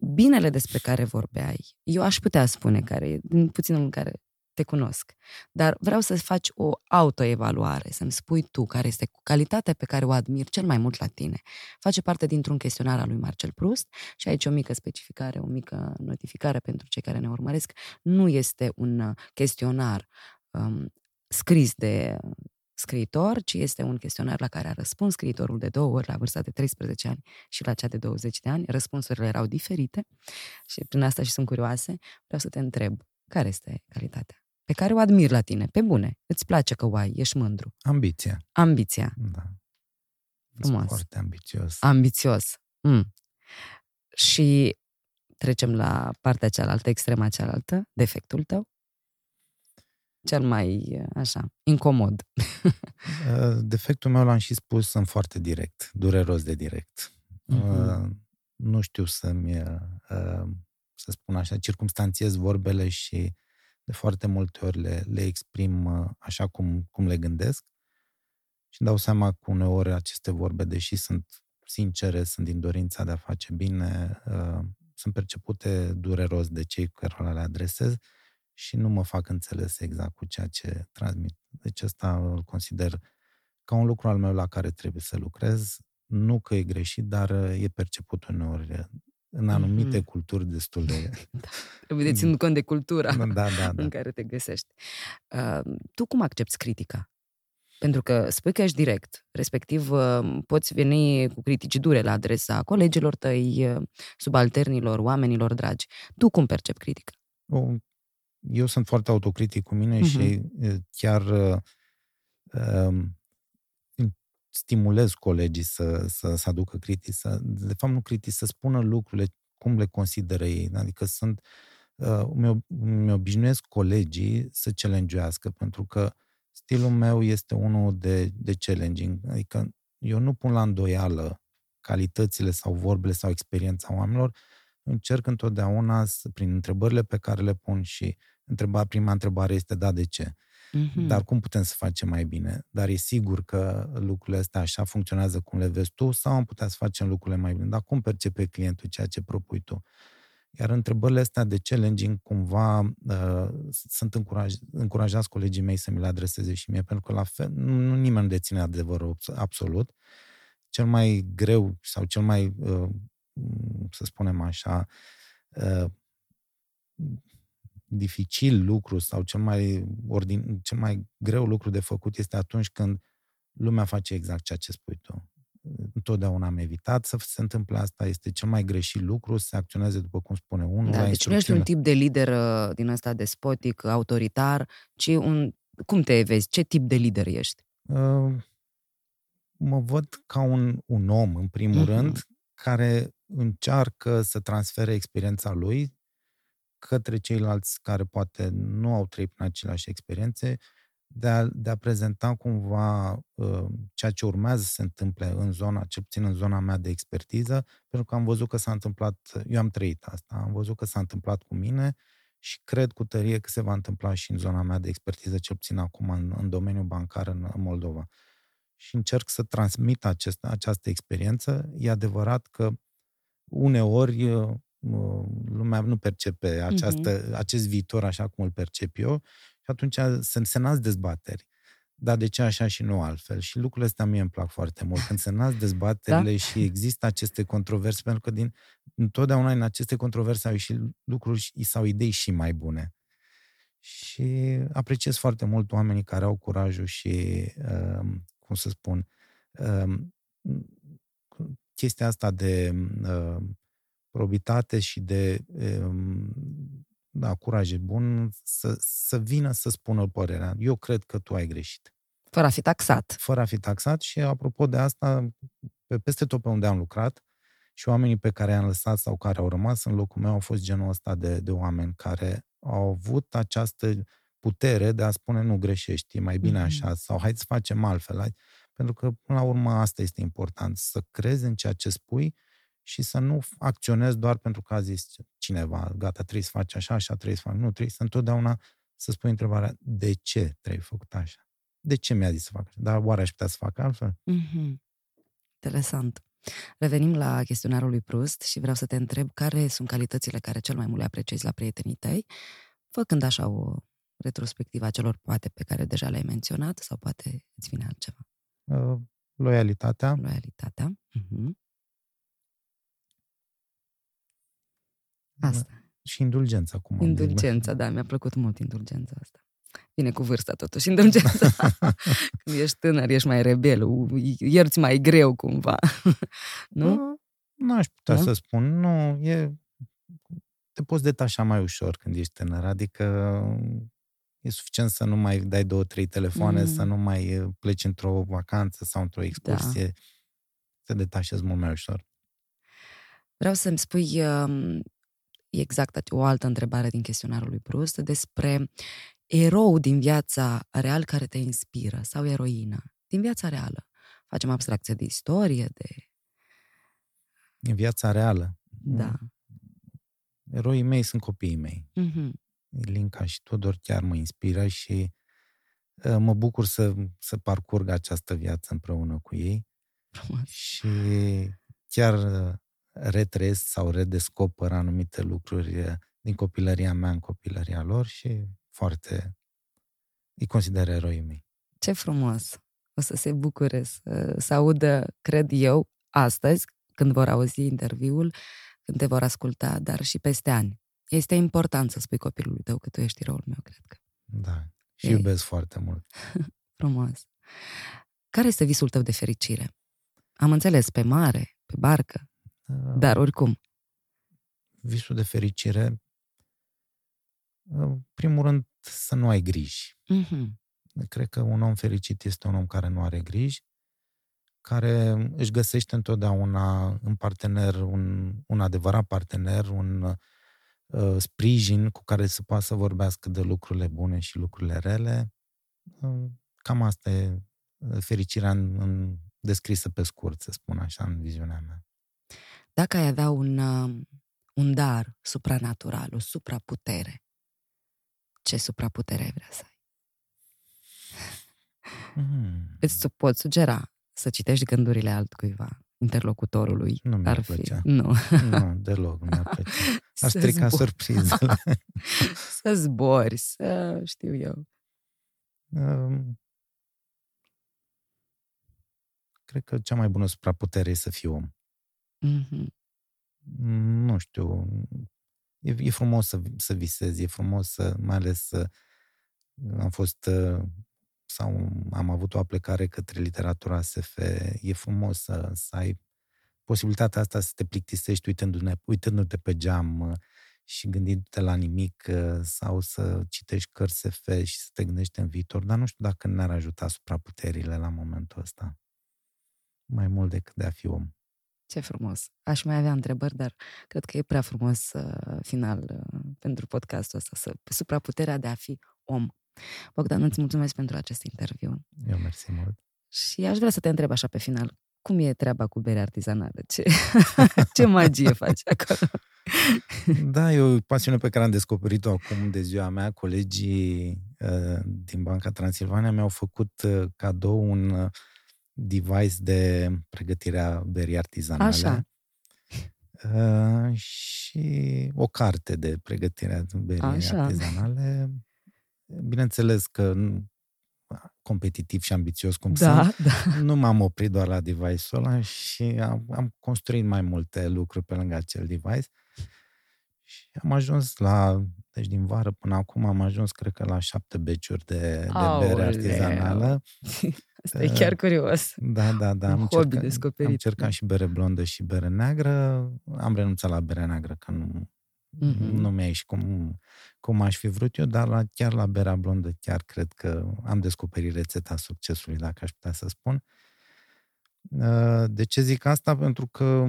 binele despre care vorbeai, eu aș putea spune care e, din puținul în care te cunosc, dar vreau să faci o autoevaluare, să-mi spui tu care este calitatea pe care o admir cel mai mult la tine. Face parte dintr-un chestionar al lui Marcel Proust și aici o mică specificare, o mică notificare pentru cei care ne urmăresc. Nu este un chestionar um, scris de scriitor, ci este un chestionar la care a răspuns scriitorul de două ori la vârsta de 13 ani și la cea de 20 de ani. Răspunsurile erau diferite și prin asta și sunt curioase. Vreau să te întreb, care este calitatea pe care o admir la tine, pe bune? Îți place că o ai, ești mândru? Ambiția. Ambiția. Da. Frumos. Sunt foarte ambițios. Ambițios. Mm. Și trecem la partea cealaltă, extrema cealaltă, defectul tău? Cel mai, așa, incomod? Uh, defectul meu l-am și spus, sunt foarte direct, dureros de direct. Uh-huh. Nu știu să-mi, uh, să spun așa, circumstanțiez vorbele și de foarte multe ori le, le exprim uh, așa cum, cum le gândesc și dau seama că uneori aceste vorbe, deși sunt sincere, sunt din dorința de a face bine, sunt percepute dureros de cei cu care le adresez și nu mă fac înțeles exact cu ceea ce transmit. Deci asta îl consider ca un lucru al meu la care trebuie să lucrez. Nu că e greșit, dar e perceput uneori în anumite mm-hmm. culturi destul de... Da. Trebuie de ținut cont de cultura da, da, da. în care te găsești. Uh, tu cum accepti critica? Pentru că spui că ești direct, respectiv uh, poți veni cu critici dure la adresa colegilor tăi, uh, subalternilor, oamenilor dragi. Tu cum percepi critica? O eu sunt foarte autocritic cu mine uh-huh. și chiar uh, stimulez colegii să, să, să aducă critici, să, de fapt nu critici, să spună lucrurile cum le consideră ei. Adică sunt, uh, mi, mi obișnuiesc colegii să challenge pentru că stilul meu este unul de, de challenging. Adică eu nu pun la îndoială calitățile sau vorbele sau experiența oamenilor, încerc întotdeauna, să, prin întrebările pe care le pun și întreba, prima întrebare este da, de ce? Mm-hmm. Dar cum putem să facem mai bine? Dar e sigur că lucrurile astea așa funcționează cum le vezi tu sau am putea să facem lucrurile mai bine? Dar cum percepe clientul ceea ce propui tu? Iar întrebările astea de challenging cumva uh, sunt încuraj, încurajați colegii mei să mi le adreseze și mie, pentru că la fel nu, nu nimeni nu deține adevărul absolut. Cel mai greu sau cel mai uh, să spunem așa, uh, dificil lucru sau cel mai, ordin, cel mai greu lucru de făcut este atunci când lumea face exact ceea ce spui tu. Întotdeauna am evitat să se întâmple asta, este cel mai greșit lucru, să se acționeze după cum spune unul. Da, deci nu ești un tip de lider uh, din ăsta despotic, autoritar, ci un... Cum te vezi? Ce tip de lider ești? Uh, mă văd ca un, un om, în primul uh-huh. rând, care încearcă să transfere experiența lui către ceilalți care poate nu au trăit prin aceleași experiențe, de a, de a prezenta cumva uh, ceea ce urmează să se întâmple în zona, cel puțin în zona mea de expertiză, pentru că am văzut că s-a întâmplat, eu am trăit asta, am văzut că s-a întâmplat cu mine și cred cu tărie că se va întâmpla și în zona mea de expertiză, cel puțin acum în, în domeniul bancar în, în Moldova. Și încerc să transmit acest, această experiență. E adevărat că uneori lumea nu percepe această, mm-hmm. acest viitor așa cum îl percep eu și atunci se, se nasc dezbateri. Dar de ce așa și nu altfel? Și lucrurile astea mie îmi plac foarte mult. Când se nasc dezbaterile da? și există aceste controverse, pentru că din, întotdeauna în aceste controverse au și lucruri sau idei și mai bune. Și apreciez foarte mult oamenii care au curajul și, uh, cum să spun, uh, chestia asta de uh, probitate și de uh, da, curaj e bun să, să vină să spună părerea. Eu cred că tu ai greșit. Fără a fi taxat. Fără a fi taxat și apropo de asta, pe, peste tot pe unde am lucrat și oamenii pe care i-am lăsat sau care au rămas în locul meu au fost genul ăsta de, de oameni care au avut această putere de a spune nu greșești, e mai bine mm-hmm. așa, sau hai să facem altfel. Hai. Pentru că, până la urmă, asta este important, să crezi în ceea ce spui și să nu acționezi doar pentru că a zis cineva, gata, trebuie să faci așa, așa trebuie să faci. Nu, trebuie să întotdeauna să spui întrebarea, de ce trebuie făcut așa? De ce mi-a zis să fac așa? Dar oare aș putea să fac altfel? Mm-hmm. Interesant. Revenim la chestionarul lui Proust și vreau să te întreb care sunt calitățile care cel mai mult le apreciezi la prietenii tăi, făcând așa o retrospectivă a celor poate pe care deja le-ai menționat sau poate îți vine altceva. Uh, loialitatea. Loialitatea. Uh-huh. Asta. Și indulgența, cum Indulgența, da, mi-a plăcut mult indulgența asta. Vine cu vârsta totuși, indulgența. Când ești tânăr, ești mai rebel, ierți mai greu cumva. nu? Nu aș putea nu? să spun. Nu, e... Te poți detașa mai ușor când ești tânăr, adică e suficient să nu mai dai două, trei telefoane, mm. să nu mai pleci într-o vacanță sau într-o excursie. Da. Te detașezi mult mai ușor. Vreau să-mi spui um, exact o altă întrebare din chestionarul lui Proust despre erou din viața real care te inspiră sau eroină din viața reală. Facem abstracție de istorie, de... În viața reală. Da. Eroii mei sunt copiii mei. Mm-hmm. Linca și Tudor chiar mă inspiră și uh, mă bucur să, să parcurg această viață împreună cu ei. Frumos. Și chiar uh, retrăiesc sau redescoper anumite lucruri din copilăria mea în copilăria lor și foarte îi consider eroii mei. Ce frumos! O să se bucure să, să audă, cred eu, astăzi, când vor auzi interviul, când te vor asculta, dar și peste ani. Este important să spui copilului tău că tu ești eroul meu, cred că. Da, și Ei. iubesc foarte mult. frumos! Care este visul tău de fericire? Am înțeles, pe mare, pe barcă, dar oricum. Visul de fericire, în primul rând, să nu ai griji. Mm-hmm. Cred că un om fericit este un om care nu are griji, care își găsește întotdeauna în partener, un, un adevărat partener, un uh, sprijin cu care să poată să vorbească de lucrurile bune și lucrurile rele. Uh, cam asta e uh, fericirea în, în, descrisă pe scurt, să spun așa, în viziunea mea. Dacă ai avea un, um, un dar supranatural, o supraputere, ce supraputere ai vrea să ai? Mm. Îți poți sugera să citești gândurile altcuiva, interlocutorului. Nu mi-ar ar fi. plăcea. Nu. nu, deloc nu mi-ar plăcea. Aș strica zbor. surprizele. să zbori, să știu eu. Um, cred că cea mai bună supraputere e să fii om. Mm-hmm. Nu știu, e, e frumos să, să visezi, e frumos să, mai ales să am fost sau am avut o aplecare către literatura SF, e frumos să, să ai posibilitatea asta să te plictisești uitându-te, uitându-te pe geam și gândindu-te la nimic sau să citești cărți SF și să te gândești în viitor, dar nu știu dacă ne-ar ajuta supraputerile la momentul ăsta. Mai mult decât de a fi om. Ce frumos. Aș mai avea întrebări, dar cred că e prea frumos uh, final uh, pentru podcastul ăsta, să, supraputerea de a fi om. Bogdan, îți mulțumesc pentru acest interviu. Eu mersi mult. Și aș vrea să te întreb așa pe final, cum e treaba cu bere artizanală? Ce, ce magie faci acolo? Da, e o pasiune pe care am descoperit-o acum de ziua mea. Colegii uh, din Banca Transilvania mi-au făcut uh, cadou un uh, device de pregătire a berii artizanale. Așa. Uh, și o carte de pregătire a berii Așa. artizanale. Bineînțeles că competitiv și ambițios cum da, sunt, da. nu m-am oprit doar la device-ul ăla și am, am construit mai multe lucruri pe lângă acel device și am ajuns la, deci din vară până acum am ajuns cred că la șapte beciuri de, de bere artizanală. Asta e chiar curios. Da, da, da. Un am hobby încercat, descoperit. Am încercat și bere blondă și bere neagră. Am renunțat la bere neagră, că nu, mm-hmm. nu mi-a ieșit cum, cum aș fi vrut eu, dar la, chiar la berea blondă chiar cred că am descoperit rețeta succesului, dacă aș putea să spun. Uh, de ce zic asta? Pentru că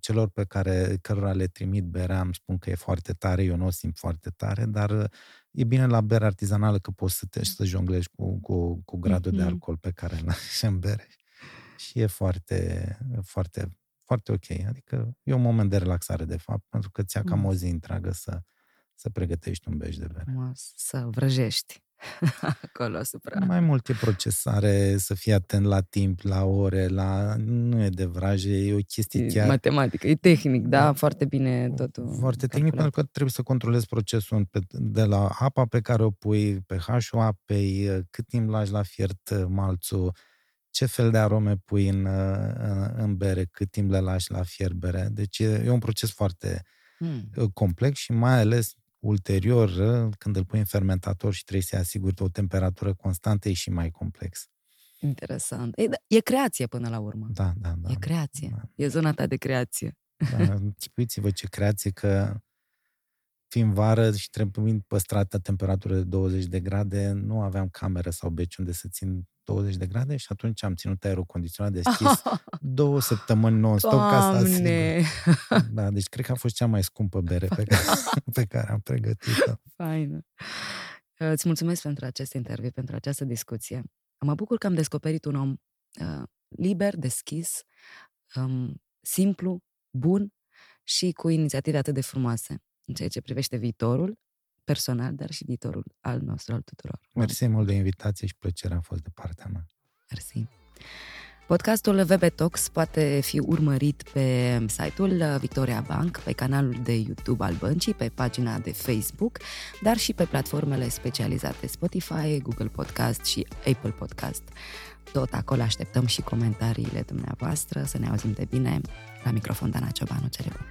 celor pe care cărora le trimit berea îmi spun că e foarte tare, eu nu o simt foarte tare, dar e bine la bere artizanală că poți să te să jonglezi cu, cu, cu gradul mm-hmm. de alcool pe care îl ai în bere. Și e foarte, foarte, foarte ok. Adică e un moment de relaxare, de fapt, pentru că ți-a cam o zi întreagă să, să pregătești un beș de bere. Să vrăjești. acolo asupra. Mai multe procesare, să fii atent la timp, la ore, la... Nu e de vraje, e o chestie e chiar... Matematică, e tehnic, da? Foarte bine totul Foarte tehnic, calculat. pentru că trebuie să controlezi procesul de la apa pe care o pui, pe H-ul apei, cât timp lași la fiert malțul, ce fel de arome pui în, în, în bere, cât timp le lași la fiert bere. Deci e, e un proces foarte hmm. complex și mai ales ulterior, când îl pui în fermentator și trebuie să asiguri o temperatură constantă, e și mai complex. Interesant. E, da, e creație până la urmă. Da, da, da. E creație. Da. E zona ta de creație. Da, chipuiți-vă ce creație că fiind vară și trebuind păstrată temperatură de 20 de grade, nu aveam cameră sau beci unde să țin 20 de grade și atunci am ținut aerul condiționat deschis două săptămâni non-stop ca să asigur. Da, deci cred că a fost cea mai scumpă bere pe care, pe care am pregătit-o. Faină. Îți mulțumesc pentru acest interviu, pentru această discuție. Mă bucur că am descoperit un om uh, liber, deschis, um, simplu, bun și cu inițiative atât de frumoase în ceea ce privește viitorul personal, dar și viitorul al nostru, al tuturor. Mersi mult de invitație și plăcerea a fost de partea mea. Mersi. Podcastul VB Talks poate fi urmărit pe site-ul Victoria Bank, pe canalul de YouTube al băncii, pe pagina de Facebook, dar și pe platformele specializate Spotify, Google Podcast și Apple Podcast. Tot acolo așteptăm și comentariile dumneavoastră, să ne auzim de bine. La microfon Dana Ciobanu, cere bun.